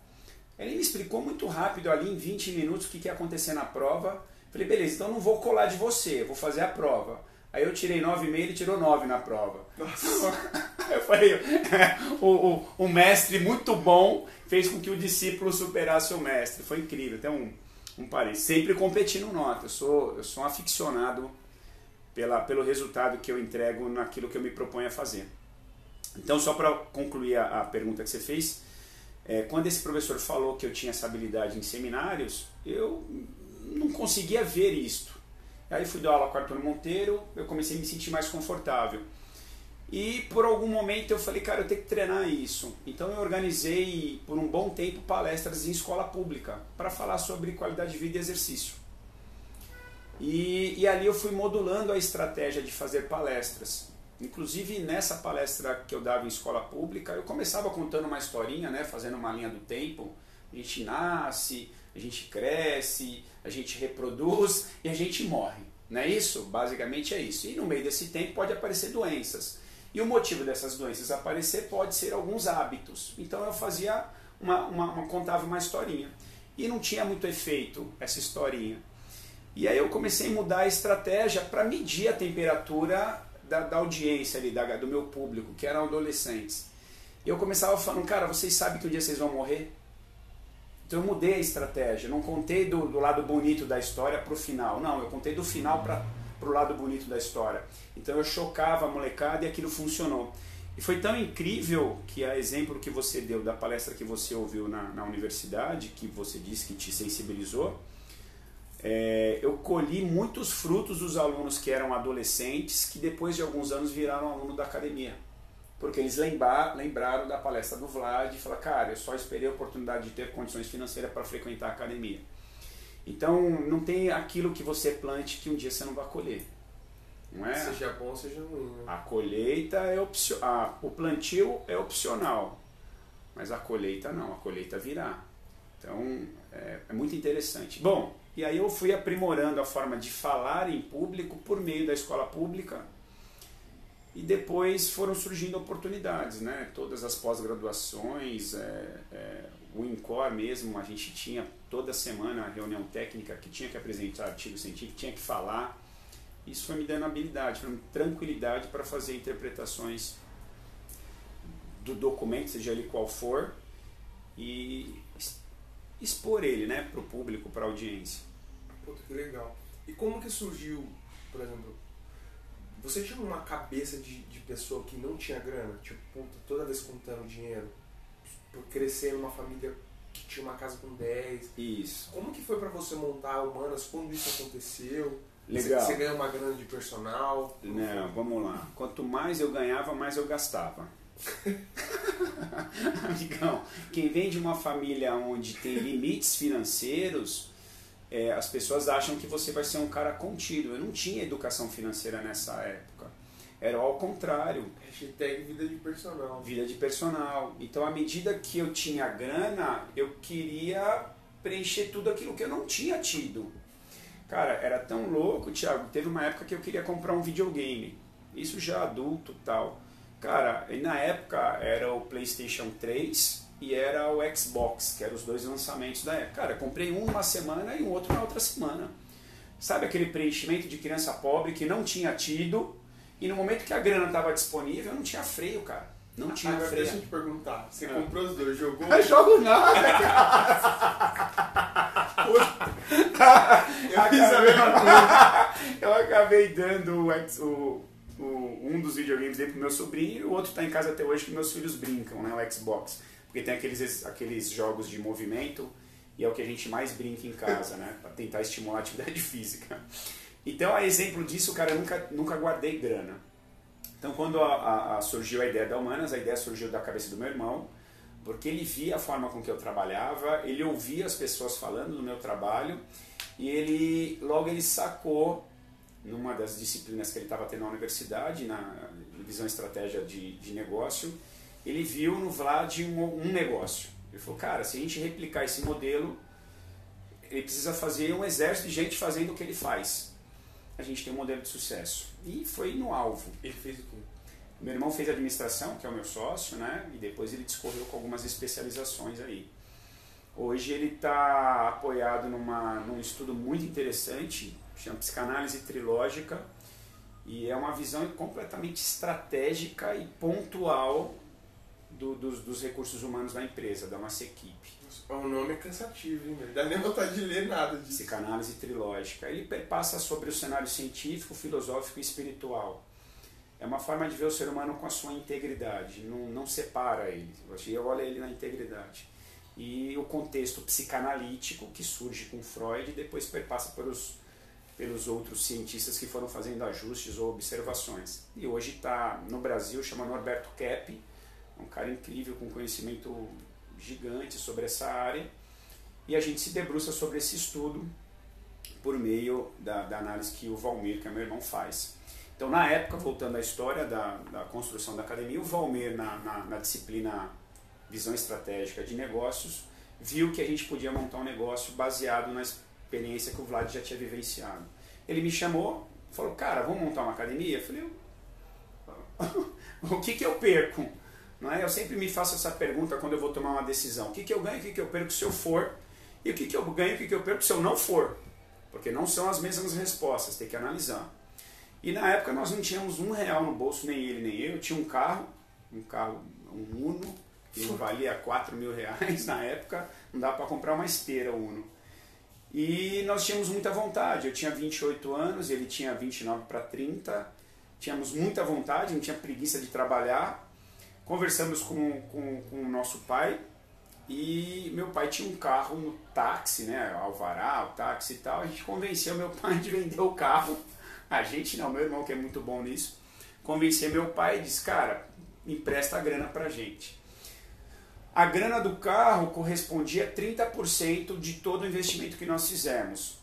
Ele me explicou muito rápido ali, em 20 minutos, o que, que ia acontecer na prova. Falei, beleza, então não vou colar de você, vou fazer a prova. Aí eu tirei 9,5 e ele tirou 9 na prova. Nossa. eu falei, o, o, o, mestre muito bom fez com que o discípulo superasse o mestre. Foi incrível. Até um, um parênteses. Sempre competindo nota. Eu sou, eu sou um aficionado pela, pelo resultado que eu entrego naquilo que eu me proponho a fazer. Então, só para concluir a, a, pergunta que você fez, é, quando esse professor falou que eu tinha essa habilidade em seminários, eu não conseguia ver isto. Aí fui dar aula com o Arthur Monteiro, eu comecei a me sentir mais confortável. E por algum momento eu falei, cara, eu tenho que treinar isso. Então eu organizei por um bom tempo palestras em escola pública para falar sobre qualidade de vida e exercício. E, e ali eu fui modulando a estratégia de fazer palestras. Inclusive nessa palestra que eu dava em escola pública, eu começava contando uma historinha, né, fazendo uma linha do tempo. A gente nasce, a gente cresce, a gente reproduz e a gente morre. Não é isso? Basicamente é isso. E no meio desse tempo pode aparecer doenças. E o motivo dessas doenças aparecer pode ser alguns hábitos. Então eu fazia uma, uma, uma contava uma historinha. E não tinha muito efeito essa historinha. E aí eu comecei a mudar a estratégia para medir a temperatura da, da audiência ali, da, do meu público, que eram adolescentes. E eu começava falando, cara, vocês sabem que um dia vocês vão morrer? Então eu mudei a estratégia, não contei do, do lado bonito da história para o final, não, eu contei do final para o lado bonito da história. Então eu chocava a molecada e aquilo funcionou. E foi tão incrível que a exemplo que você deu da palestra que você ouviu na, na universidade, que você disse que te sensibilizou, é, eu colhi muitos frutos dos alunos que eram adolescentes que depois de alguns anos viraram aluno da academia porque eles lembrar, lembraram da palestra do Vlad e falaram, cara, eu só esperei a oportunidade de ter condições financeiras para frequentar a academia. Então, não tem aquilo que você plante que um dia você não vai colher. Não é? Seja bom, seja ruim. Né? A colheita é opcional. O plantio é opcional, mas a colheita não, a colheita virá. Então, é, é muito interessante. Bom, e aí eu fui aprimorando a forma de falar em público por meio da escola pública e depois foram surgindo oportunidades, né? Todas as pós-graduações, é, é, o INCOR mesmo, a gente tinha toda semana a reunião técnica que tinha que apresentar artigo científico, tinha que falar. Isso foi me dando habilidade, foi me tranquilidade para fazer interpretações do documento, seja ele qual for, e expor ele né, para o público, para a audiência. Puta, que legal. E como que surgiu, por exemplo, você tinha uma cabeça de, de pessoa que não tinha grana? Tipo, toda vez contando dinheiro? Por crescer numa família que tinha uma casa com 10. Isso. Como que foi para você montar a Humanas? Quando isso aconteceu? Legal. Você, ganhou uma grana de personal? Não, vamos lá. Quanto mais eu ganhava, mais eu gastava. Amigão, quem vem de uma família onde tem limites financeiros, é, as pessoas acham que você vai ser um cara contido. Eu não tinha educação financeira nessa época. Era ao contrário. Hashtag vida de personal. Vida de personal. Então, à medida que eu tinha grana, eu queria preencher tudo aquilo que eu não tinha tido. Cara, era tão louco, Thiago. Teve uma época que eu queria comprar um videogame. Isso já adulto tal. Cara, na época era o PlayStation 3 e era o Xbox, que eram os dois lançamentos da época. Cara, comprei um numa semana e um outro na outra semana. Sabe aquele preenchimento de criança pobre que não tinha tido e no momento que a grana estava disponível não tinha freio, cara. Não tinha Agora freio. deixa eu te perguntar. Você É. comprou os dois, jogou? Não jogo nada, Eu quis saber uma coisa. Eu acabei dando o, o- o- um dos videogames dele pro meu sobrinho e o outro tá em casa até hoje que meus filhos brincam, né? O Xbox. Porque tem aqueles, aqueles jogos de movimento e é o que a gente mais brinca em casa, né? Pra tentar estimular a atividade física. Então, a exemplo disso, cara, eu nunca, nunca guardei grana. Então, quando a- a- a surgiu a ideia da Humanas, a ideia surgiu da cabeça do meu irmão, porque ele via a forma com que eu trabalhava, ele ouvia as pessoas falando do meu trabalho e ele logo ele sacou numa das disciplinas que ele estava tendo na universidade, na visão e estratégia de, de negócio, ele viu no Vlad um, um negócio. Ele falou, cara, se a gente replicar esse modelo, ele precisa fazer um exército de gente fazendo o que ele faz. A gente tem um modelo de sucesso. E foi no alvo. Ele fez o quê? Meu irmão fez administração, que é o meu sócio, né? E depois ele discorreu com algumas especializações aí. Hoje ele está apoiado numa, num estudo muito interessante, chama Psicanálise Trilógica, e é uma visão completamente estratégica e pontual do- dos, dos recursos humanos da empresa, da nossa equipe. O nome é cansativo, hein? velho? Dá nem vontade de ler nada disso. Psicanálise Trilógica. Ele perpassa sobre o cenário científico, filosófico e espiritual. É uma forma de ver o ser humano com a sua integridade, não, não separa ele. Eu olho ele na integridade. E o contexto psicanalítico que surge com Freud e depois perpassa pelos, pelos outros cientistas que foram fazendo ajustes ou observações. E hoje está no Brasil, chama Norberto Kepp, um cara incrível com conhecimento gigante sobre essa área. E a gente se debruça sobre esse estudo por meio da, da análise que o Valmir, que é meu irmão, faz. Então, na época, voltando à história da, da construção da academia, o Valmir, na, na, na disciplina Visão Estratégica de Negócios, viu que a gente podia montar um negócio baseado na experiência que o Vlad já tinha vivenciado. Ele me chamou, falou, cara, vamos montar uma academia? Eu falei, o que, que eu perco? Não é? Eu sempre me faço essa pergunta quando eu vou tomar uma decisão. O que, que eu ganho, o que, que eu perco se eu for? E o que, que eu ganho, o que, que eu perco se eu não for? Porque não são as mesmas respostas, tem que analisar. E na época nós não tínhamos um real no bolso, nem ele nem eu. Eu tinha um carro, um carro, um Uno, que valia 4 mil reais na época, não dava para comprar uma esteira Uno. E nós tínhamos muita vontade. Eu tinha 28 anos, ele tinha 29 para 30. Tínhamos muita vontade, não tinha preguiça de trabalhar. Conversamos com, com, com o nosso pai e meu pai tinha um carro no táxi, né? Alvará, o táxi e tal. A gente convenceu meu pai de vender o carro. A gente não, meu irmão que é muito bom nisso. Convenci meu pai e disse, cara, empresta a grana pra gente. A grana do carro correspondia a 30% de todo o investimento que nós fizemos.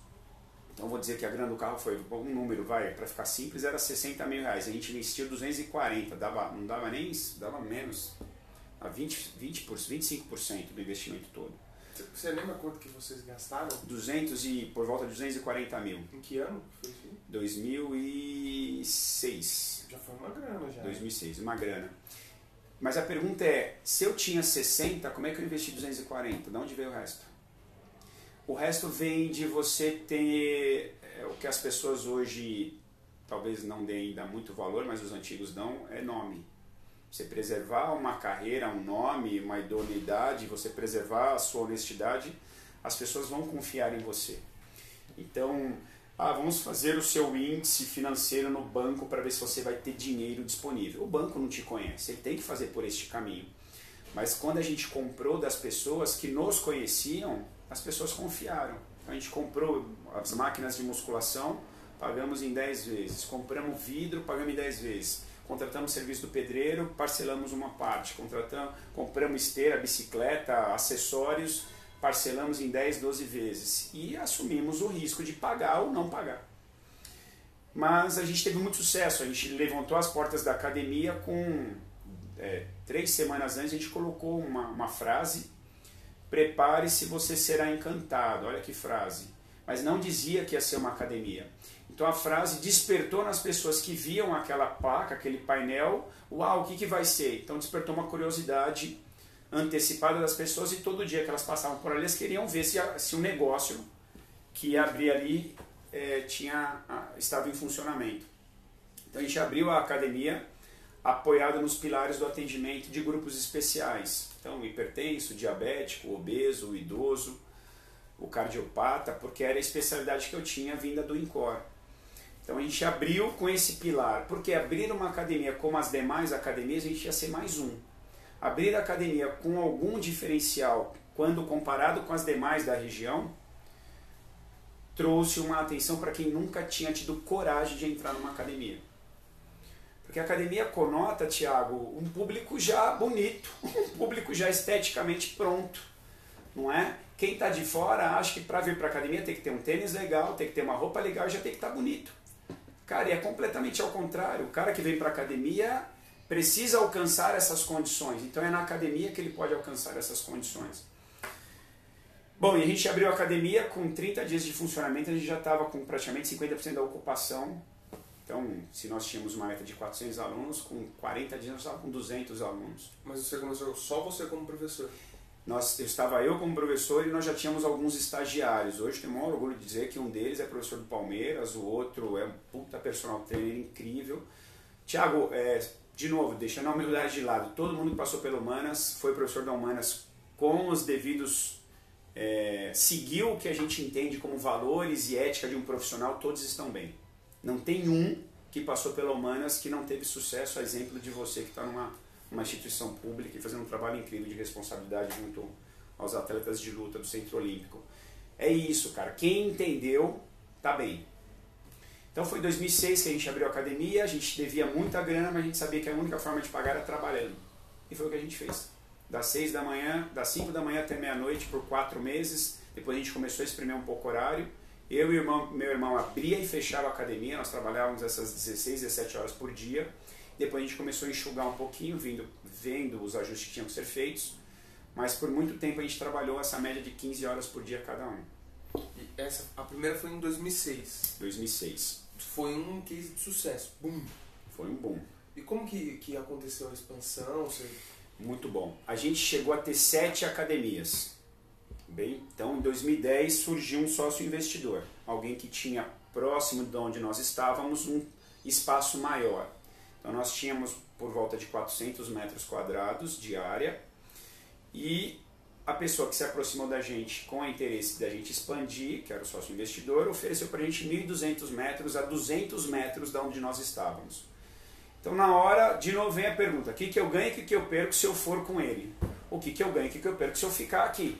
Então vou dizer que a grana do carro foi um número, vai, para ficar simples, era 60 mil reais. A gente investiu 240, dava, não dava nem, dava menos, a 20, 20 25% do investimento todo. Você lembra quanto que vocês gastaram? 200 e por volta de 240 mil. Em que ano foi isso? 2006. Já foi uma grana já. 2006, uma grana. Mas a pergunta é, se eu tinha 60, como é que eu investi 240? De onde veio o resto? O resto vem de você ter é, o que as pessoas hoje talvez não deem ainda muito valor, mas os antigos dão, é nome. Você preservar uma carreira, um nome, uma idoneidade, você preservar a sua honestidade, as pessoas vão confiar em você. Então, ah, vamos fazer o seu índice financeiro no banco para ver se você vai ter dinheiro disponível. O banco não te conhece, ele tem que fazer por este caminho. Mas quando a gente comprou das pessoas que nos conheciam, as pessoas confiaram. A gente comprou as máquinas de musculação, pagamos em 10 vezes. Compramos vidro, pagamos em 10 vezes. contratamos serviço do pedreiro, parcelamos uma parte, contratamos, compramos esteira, bicicleta, acessórios, parcelamos em 10, 12 vezes e assumimos o risco de pagar ou não pagar. Mas a gente teve muito sucesso, a gente levantou as portas da academia com é, três semanas antes a gente colocou uma, uma frase prepare-se, você será encantado. Olha que frase. Mas não dizia que ia ser uma academia. Então a frase despertou nas pessoas que viam aquela placa, aquele painel, uau, o que, que vai ser? Então despertou uma curiosidade antecipada das pessoas e todo dia que elas passavam por ali, elas queriam ver se, se o negócio que ia abrir ali é, tinha, estava em funcionamento. Então a gente abriu a academia apoiada nos pilares do atendimento de grupos especiais. Então, hipertenso, diabético, obeso, idoso, o cardiopata, porque era a especialidade que eu tinha vinda do INCOR. Então a gente abriu com esse pilar, porque abrir uma academia como as demais academias, a gente ia ser mais um. Abrir a academia com algum diferencial, quando comparado com as demais da região, trouxe uma atenção para quem nunca tinha tido coragem de entrar numa academia. Porque a academia conota, Tiago, um público já bonito, um público já esteticamente pronto, não é? Quem está de fora acha que para vir para a academia tem que ter um tênis legal, tem que ter uma roupa legal já tem que estar tá bonito. Cara, e é completamente ao contrário. O cara que vem para a academia precisa alcançar essas condições. Então é na academia que ele pode alcançar essas condições. Bom, e a gente abriu a academia com 30 dias de funcionamento, a gente já estava com praticamente 50% da ocupação então, se nós tínhamos uma meta de 400 alunos, com 40 dias nós estávamos com 200 alunos. Mas você começou só você como professor? Nós, estava eu como professor e nós já tínhamos alguns estagiários. Hoje tenho o maior orgulho de dizer que um deles é professor do Palmeiras, o outro é um puta personal trainer incrível. Tiago, é, de novo, deixando a humildade de lado, todo mundo que passou pelo Humanas foi professor da Humanas com os devidos. É, seguiu o que a gente entende como valores e ética de um profissional, todos estão bem. Não tem um que passou pela Humanas que não teve sucesso, a exemplo de você que está numa uma instituição pública e fazendo um trabalho incrível de responsabilidade junto aos atletas de luta do Centro Olímpico. É isso, cara. Quem entendeu, tá bem. Então foi em 2006 que a gente abriu a academia, a gente devia muita grana, mas a gente sabia que a única forma de pagar era trabalhando. E foi o que a gente fez. Das 6 da manhã, das 5 da manhã até meia-noite por quatro meses. Depois a gente começou a espremer um pouco o horário eu e irmão, meu irmão abria e fechava a academia, nós trabalhávamos essas 16, 17 horas por dia. Depois a gente começou a enxugar um pouquinho, vindo, vendo os ajustes que tinham que ser feitos. Mas por muito tempo a gente trabalhou essa média de 15 horas por dia cada um. E essa, a primeira foi em 2006. 2006. Foi um case de sucesso. Boom. Foi um boom. E como que, que aconteceu a expansão? Você... Muito bom. A gente chegou a ter sete academias. Bem, então em 2010 surgiu um sócio investidor, alguém que tinha próximo de onde nós estávamos um espaço maior. Então nós tínhamos por volta de 400 metros quadrados de área e a pessoa que se aproximou da gente com o interesse da gente expandir, que era o sócio investidor, ofereceu para a gente 1.200 metros a 200 metros da onde nós estávamos. Então na hora, de novo vem a pergunta, o que, que eu ganho e o que, que eu perco se eu for com ele? O que, que eu ganho e o que, que eu perco se eu ficar aqui?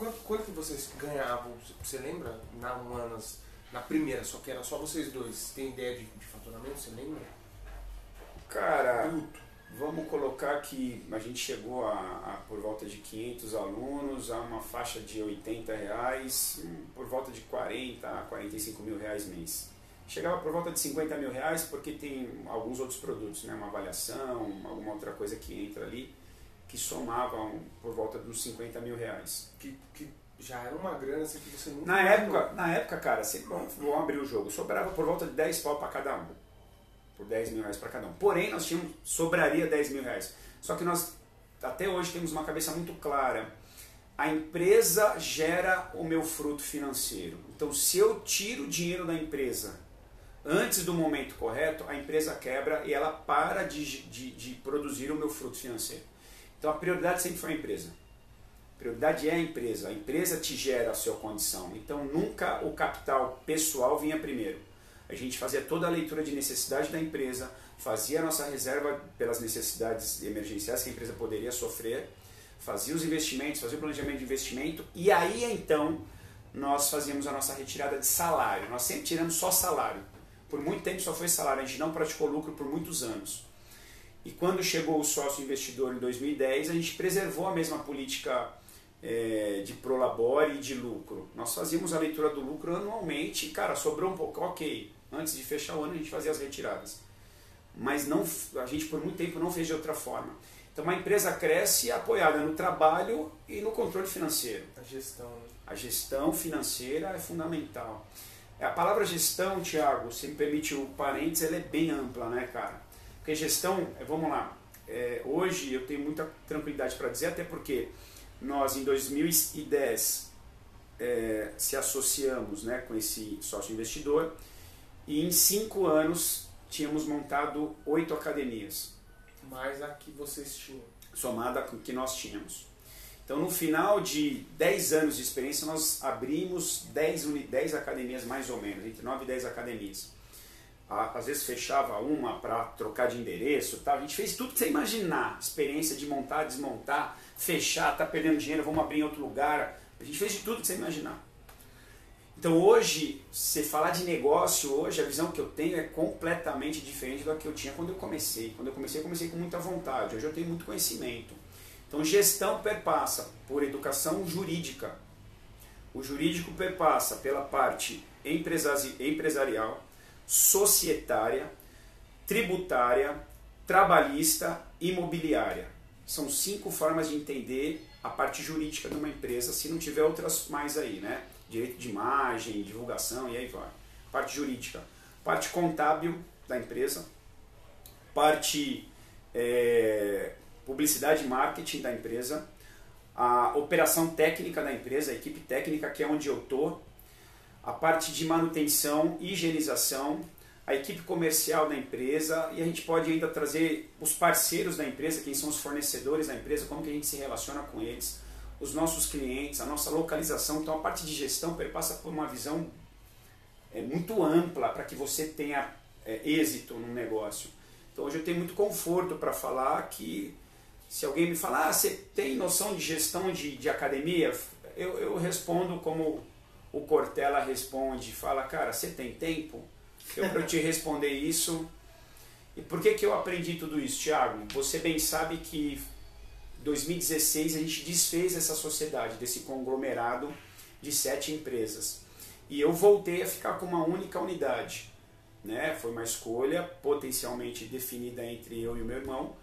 Quanto, quanto vocês ganhavam? Você lembra? Na Humanas, na primeira, só que era só vocês dois. Tem ideia de, de faturamento? Você lembra? Cara, vamos colocar que a gente chegou a, a, por volta de 500 alunos, a uma faixa de 80 reais, por volta de 40 a 45 mil reais mês. Chegava por volta de 50 mil reais porque tem alguns outros produtos, né? uma avaliação, alguma outra coisa que entra ali que somavam por volta dos 50 mil reais. Que, que já era uma grana assim, que você nunca na época Na época, cara, sempre vamos, vamos abrir o jogo, sobrava por volta de 10 pau para cada um. Por 10 mil reais para cada um. Porém, nós tínhamos, sobraria 10 mil reais. Só que nós, até hoje, temos uma cabeça muito clara. A empresa gera o meu fruto financeiro. Então, se eu tiro o dinheiro da empresa antes do momento correto, a empresa quebra e ela para de, de, de produzir o meu fruto financeiro. Então a prioridade sempre foi a empresa. A prioridade é a empresa. A empresa te gera a sua condição. Então nunca o capital pessoal vinha primeiro. A gente fazia toda a leitura de necessidade da empresa, fazia a nossa reserva pelas necessidades emergenciais que a empresa poderia sofrer, fazia os investimentos, fazia o planejamento de investimento e aí então nós fazíamos a nossa retirada de salário. Nós sempre tiramos só salário. por muito tempo só foi salário, a gente não praticou lucro por muitos anos. E quando chegou o sócio investidor em 2010, a gente preservou a mesma política é, de prolabore e de lucro. Nós fazíamos a leitura do lucro anualmente e, cara, sobrou um pouco, ok. Antes de fechar o ano, a gente fazia as retiradas. Mas não, a gente por muito tempo não fez de outra forma. Então, uma empresa cresce apoiada no trabalho e no controle financeiro. A gestão. Né? A gestão financeira é fundamental. A palavra gestão, Tiago, se me permite o parênteses, ela é bem ampla, né, cara? Porque gestão, é, vamos lá, é, hoje eu tenho muita tranquilidade para dizer, até porque nós em 2010 é, se associamos né, com esse sócio investidor e em cinco anos tínhamos montado oito academias. Mais a que vocês tinham. Somada com que nós tínhamos. Então, no final de 10 anos de experiência, nós abrimos 10, 10 academias mais ou menos, entre 9 e 10 academias. Às vezes fechava uma para trocar de endereço, tá? a gente fez tudo que você imaginar. Experiência de montar, desmontar, fechar, tá perdendo dinheiro, vamos abrir em outro lugar. A gente fez de tudo que você imaginar. Então hoje, se falar de negócio, hoje a visão que eu tenho é completamente diferente da que eu tinha quando eu comecei. Quando eu comecei, eu comecei com muita vontade. Hoje eu tenho muito conhecimento. Então, gestão perpassa por educação jurídica. O jurídico perpassa pela parte empresarial, societária, tributária, trabalhista, imobiliária. São cinco formas de entender a parte jurídica de uma empresa, se não tiver outras mais aí, né? Direito de imagem, divulgação e aí vai. Parte jurídica. Parte contábil da empresa. Parte é, publicidade e marketing da empresa, a operação técnica da empresa, a equipe técnica que é onde eu estou, a parte de manutenção, higienização, a equipe comercial da empresa e a gente pode ainda trazer os parceiros da empresa, quem são os fornecedores da empresa, como que a gente se relaciona com eles, os nossos clientes, a nossa localização. Então a parte de gestão perpassa por uma visão é, muito ampla para que você tenha é, êxito no negócio. Então hoje eu tenho muito conforto para falar que se alguém me falar, ah, você tem noção de gestão de, de academia? Eu, eu respondo como o Cortella responde, fala, cara, você tem tempo? Eu para te responder isso. E por que, que eu aprendi tudo isso, Thiago? Você bem sabe que em 2016 a gente desfez essa sociedade, desse conglomerado de sete empresas. E eu voltei a ficar com uma única unidade. Né? Foi uma escolha potencialmente definida entre eu e o meu irmão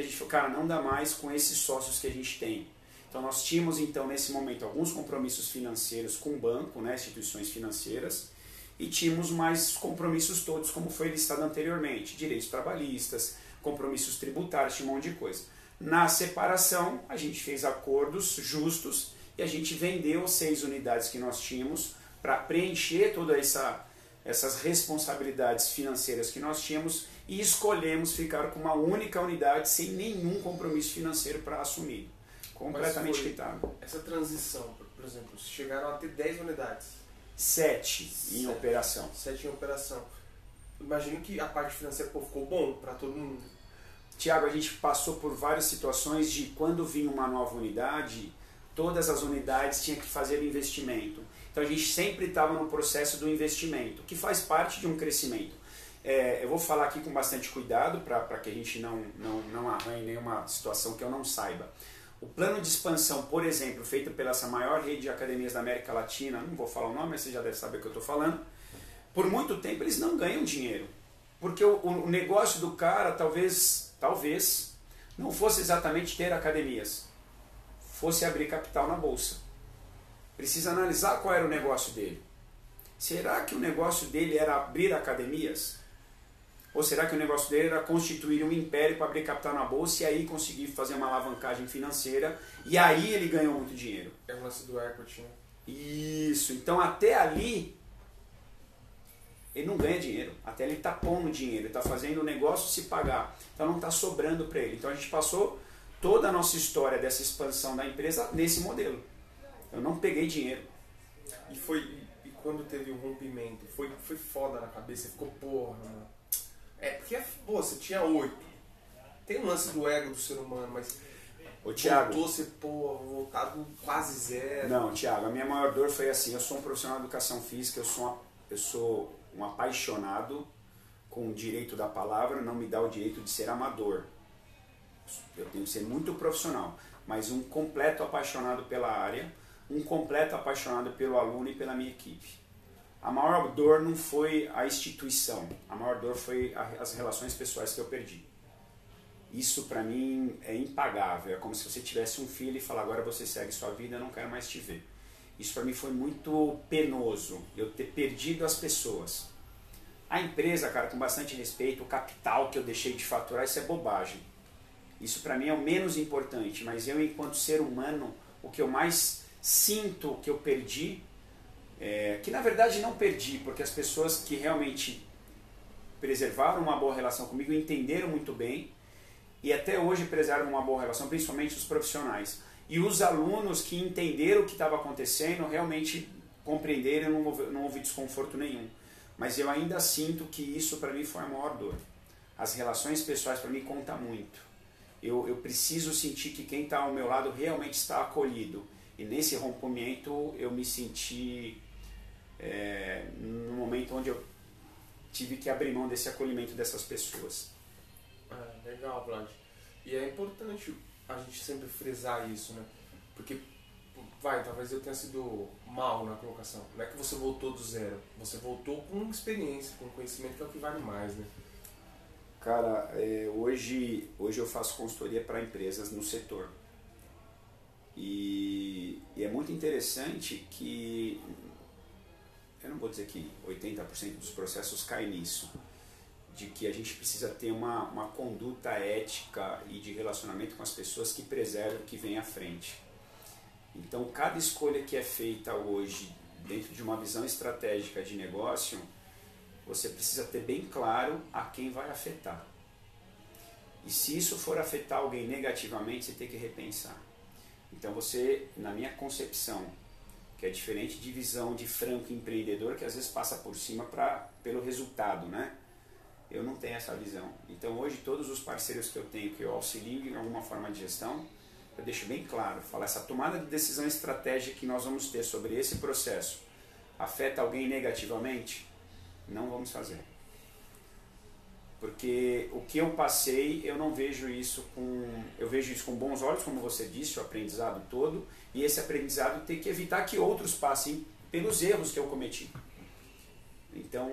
a gente falou, cara, não dá mais com esses sócios que a gente tem. Então nós tínhamos então nesse momento alguns compromissos financeiros com o banco, né, instituições financeiras, e tínhamos mais compromissos todos, como foi listado anteriormente, direitos trabalhistas, compromissos tributários, um monte de coisa. Na separação, a gente fez acordos justos e a gente vendeu seis unidades que nós tínhamos para preencher toda essa essas responsabilidades financeiras que nós tínhamos e escolhemos ficar com uma única unidade sem nenhum compromisso financeiro para assumir. Completamente quitado. Essa transição, por exemplo, chegaram a ter 10 unidades. Sete em operação. Sete em operação. Imagino que a parte financeira pô, ficou bom para todo mundo. Tiago, a gente passou por várias situações de quando vinha uma nova unidade, todas as unidades tinham que fazer investimento. Então a gente sempre estava no processo do investimento, que faz parte de um crescimento. É, eu vou falar aqui com bastante cuidado para que a gente não, não, não arranhe nenhuma situação que eu não saiba. O plano de expansão, por exemplo, feito pela essa maior rede de academias da América Latina, não vou falar o nome, mas você já deve saber o que eu estou falando, por muito tempo eles não ganham dinheiro. Porque o, o negócio do cara talvez, talvez, não fosse exatamente ter academias, fosse abrir capital na bolsa. Precisa analisar qual era o negócio dele. Será que o negócio dele era abrir academias? Ou será que o negócio dele era constituir um império para abrir capital na bolsa e aí conseguir fazer uma alavancagem financeira e aí ele ganhou muito dinheiro? É o lance do equity, né? Isso. Então até ali ele não ganha dinheiro. Até ele está pondo dinheiro, está fazendo o negócio se pagar. Então não está sobrando para ele. Então a gente passou toda a nossa história dessa expansão da empresa nesse modelo. Eu não peguei dinheiro. E foi e quando teve o rompimento, foi, foi foda na cabeça, ficou porra, mano. É, porque, pô, você tinha oito. Tem um lance do ego do ser humano, mas. Ô, Thiago. Voltou ser, pô, voltado quase zero. Não, Thiago, a minha maior dor foi assim: eu sou um profissional de educação física, eu sou uma eu sou um apaixonado com o direito da palavra, não me dá o direito de ser amador. Eu tenho que ser muito profissional, mas um completo apaixonado pela área, um completo apaixonado pelo aluno e pela minha equipe. A maior dor não foi a instituição, a maior dor foi as relações pessoais que eu perdi. Isso para mim é impagável, é como se você tivesse um filho e falar agora você segue sua vida, eu não quero mais te ver. Isso para mim foi muito penoso, eu ter perdido as pessoas. A empresa, cara, com bastante respeito, o capital que eu deixei de faturar, isso é bobagem. Isso para mim é o menos importante, mas eu, enquanto ser humano, o que eu mais sinto que eu perdi, é, que na verdade não perdi, porque as pessoas que realmente preservaram uma boa relação comigo entenderam muito bem e até hoje preservam uma boa relação, principalmente os profissionais. E os alunos que entenderam o que estava acontecendo realmente compreenderam, não houve, não houve desconforto nenhum. Mas eu ainda sinto que isso para mim foi a maior dor. As relações pessoais para mim conta muito. Eu, eu preciso sentir que quem está ao meu lado realmente está acolhido. E nesse rompimento eu me senti é, no momento onde eu tive que abrir mão desse acolhimento dessas pessoas. Ah, legal, Vlad. E é importante a gente sempre frisar isso, né? Porque, vai, talvez eu tenha sido mal na colocação. Não é que você voltou do zero, você voltou com experiência, com conhecimento, que é o que vale mais, né? Cara, é, hoje, hoje eu faço consultoria para empresas no setor. E, e, é muito interessante que, eu não vou dizer que 80% dos processos caem nisso, de que a gente precisa ter uma, uma conduta ética e de relacionamento com as pessoas que preservam o que vem à frente. Então, cada escolha que é feita hoje dentro de uma visão estratégica de negócio, você precisa ter bem claro a quem vai afetar. E se isso for afetar alguém negativamente, você tem que repensar. Então, você, na minha concepção, que é diferente de visão de franco empreendedor, que às vezes passa por cima pra, pelo resultado, né? eu não tenho essa visão. Então hoje todos os parceiros que eu tenho que eu auxilio em alguma forma de gestão, eu deixo bem claro, falo essa tomada de decisão estratégica que nós vamos ter sobre esse processo afeta alguém negativamente? Não vamos fazer. Porque o que eu passei, eu não vejo isso com. Eu vejo isso com bons olhos, como você disse, o aprendizado todo, e esse aprendizado tem que evitar que outros passem pelos erros que eu cometi. Então,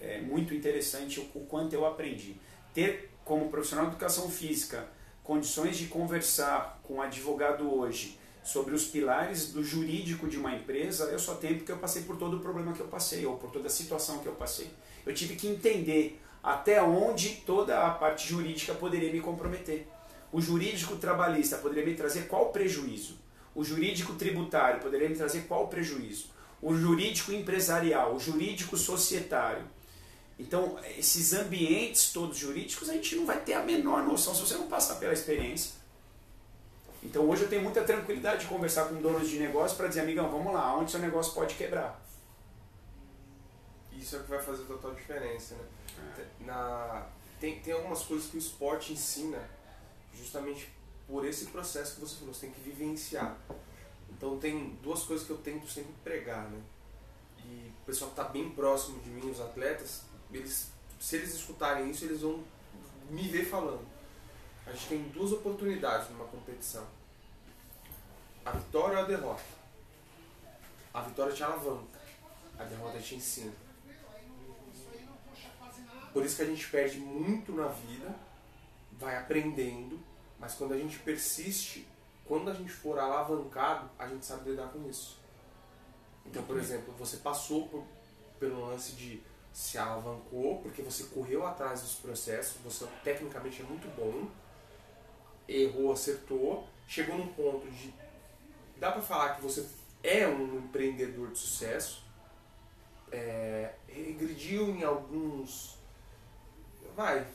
é, é muito interessante o, o quanto eu aprendi. Ter como profissional de educação física condições de conversar com um advogado hoje sobre os pilares do jurídico de uma empresa, eu só tenho porque eu passei por todo o problema que eu passei, ou por toda a situação que eu passei. Eu tive que entender até onde toda a parte jurídica poderia me comprometer. O jurídico trabalhista poderia me trazer qual prejuízo? O jurídico tributário poderia me trazer qual prejuízo? O jurídico empresarial, o jurídico societário, então, esses ambientes todos jurídicos, a gente não vai ter a menor noção se você não passar pela experiência. Então, hoje eu tenho muita tranquilidade de conversar com donos de negócio para dizer, amigão, vamos lá, onde seu negócio pode quebrar. Isso é o que vai fazer total diferença, né? É. Na, tem, tem algumas coisas que o esporte ensina justamente por esse processo que você falou, você tem que vivenciar. Então tem duas coisas que eu tento sempre pregar, né? E o pessoal que está bem próximo de mim, os atletas, eles, se eles escutarem isso, eles vão me ver falando. A gente tem duas oportunidades numa competição: a vitória ou a derrota. A vitória te alavanca, a derrota te ensina. Por isso que a gente perde muito na vida, vai aprendendo, mas quando a gente persiste, quando a gente for alavancado, a gente sabe lidar com isso. Então, por exemplo, você passou por, pelo lance de se alavancou porque você correu atrás dos processos, você tecnicamente é muito bom, errou, acertou, chegou num ponto de dá para falar que você é um empreendedor de sucesso, é, regrediu em alguns, vai,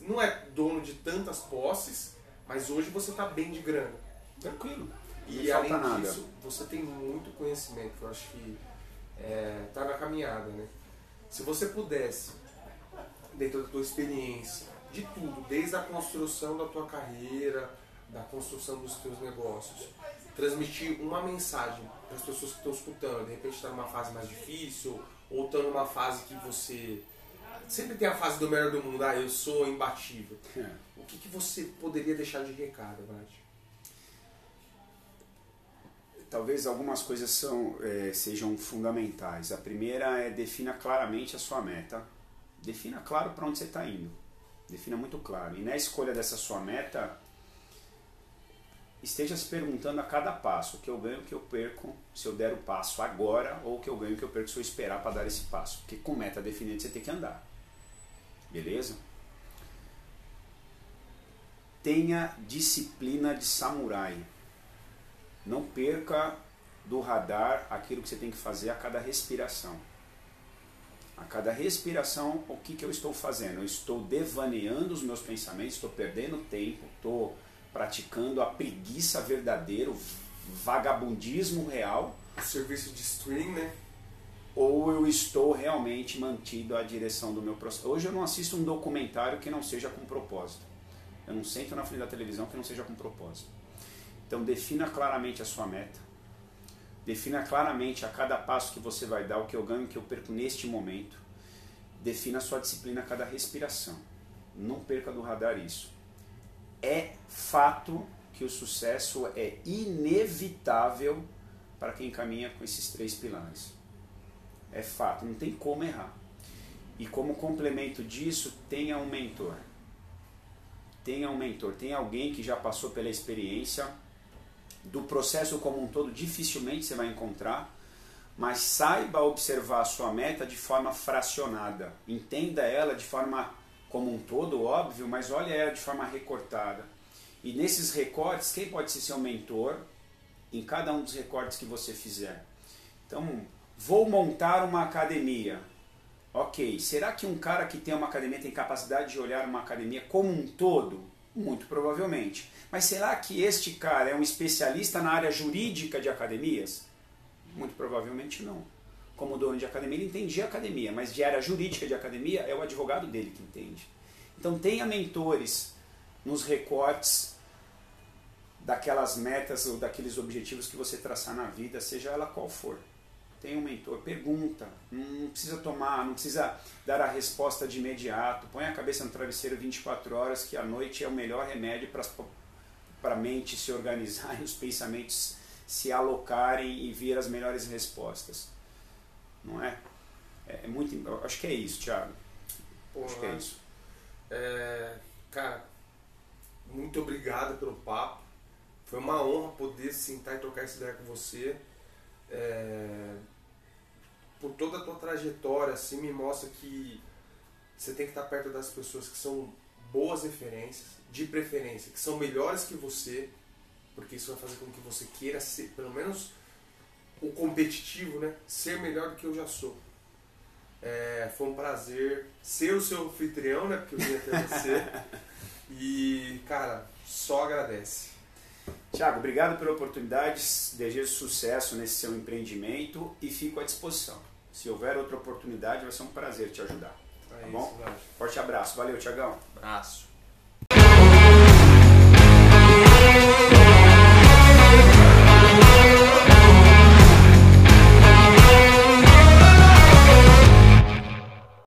não é dono de tantas posses, mas hoje você está bem de grana. Tranquilo. E além disso, você tem muito conhecimento, que eu acho que é, tá na caminhada, né? Se você pudesse, dentro da tua experiência, de tudo, desde a construção da tua carreira, da construção dos teus negócios, transmitir uma mensagem para as pessoas que estão escutando, de repente está numa fase mais difícil Ou tá numa fase que você. Sempre tem a fase do melhor do mundo, ah, eu sou imbatível. É. O que, que você poderia deixar de recado, Vlad? Talvez algumas coisas são, é, sejam fundamentais. A primeira é defina claramente a sua meta. Defina claro para onde você está indo. Defina muito claro. E na escolha dessa sua meta, esteja se perguntando a cada passo o que eu ganho, o que eu perco, se eu der o passo agora, ou o que eu ganho, o que eu perco se eu esperar para dar esse passo. Porque com meta definida você tem que andar. Beleza? Tenha disciplina de samurai. Não perca do radar aquilo que você tem que fazer a cada respiração. A cada respiração, o que, que eu estou fazendo? Eu estou devaneando os meus pensamentos, estou perdendo tempo, estou praticando a preguiça verdadeira, o vagabundismo real. O serviço de stream, né? Ou eu estou realmente mantido à direção do meu processo. Hoje eu não assisto um documentário que não seja com propósito. Eu não sento na frente da televisão que não seja com propósito. Então defina claramente a sua meta. Defina claramente a cada passo que você vai dar, o que eu ganho, o que eu perco neste momento. Defina a sua disciplina a cada respiração. Não perca do radar isso é fato que o sucesso é inevitável para quem caminha com esses três pilares. É fato, não tem como errar. E como complemento disso, tenha um mentor. Tenha um mentor, tenha alguém que já passou pela experiência do processo como um todo, dificilmente você vai encontrar, mas saiba observar a sua meta de forma fracionada. Entenda ela de forma como um todo, óbvio, mas olha ela de forma recortada. E nesses recortes, quem pode ser seu mentor em cada um dos recortes que você fizer? Então, vou montar uma academia. Ok, será que um cara que tem uma academia tem capacidade de olhar uma academia como um todo? Muito provavelmente. Mas será que este cara é um especialista na área jurídica de academias? Muito provavelmente não como dono de academia, ele entendia academia, mas de área jurídica de academia é o advogado dele que entende. Então tenha mentores nos recortes daquelas metas ou daqueles objetivos que você traçar na vida, seja ela qual for. Tenha um mentor, pergunta, não precisa tomar, não precisa dar a resposta de imediato. Põe a cabeça no travesseiro 24 horas, que a noite é o melhor remédio para a mente se organizar e os pensamentos se alocarem e vir as melhores respostas não é? É, é muito. acho que é isso, Thiago. Porra, acho que é isso. É, cara, muito obrigado pelo papo. Foi uma honra poder sentar e trocar essa ideia com você. É, por toda a tua trajetória, assim, me mostra que você tem que estar perto das pessoas que são boas referências, de preferência, que são melhores que você, porque isso vai fazer com que você queira ser, pelo menos o competitivo, né? Ser melhor do que eu já sou. É, foi um prazer ser o seu anfitrião, né? Porque eu vim até você. e, cara, só agradece. Tiago, obrigado pela oportunidade. Desejo sucesso nesse seu empreendimento e fico à disposição. Se houver outra oportunidade, vai ser um prazer te ajudar. Tá é bom? Forte abraço. Valeu, Tiagão. Abraço.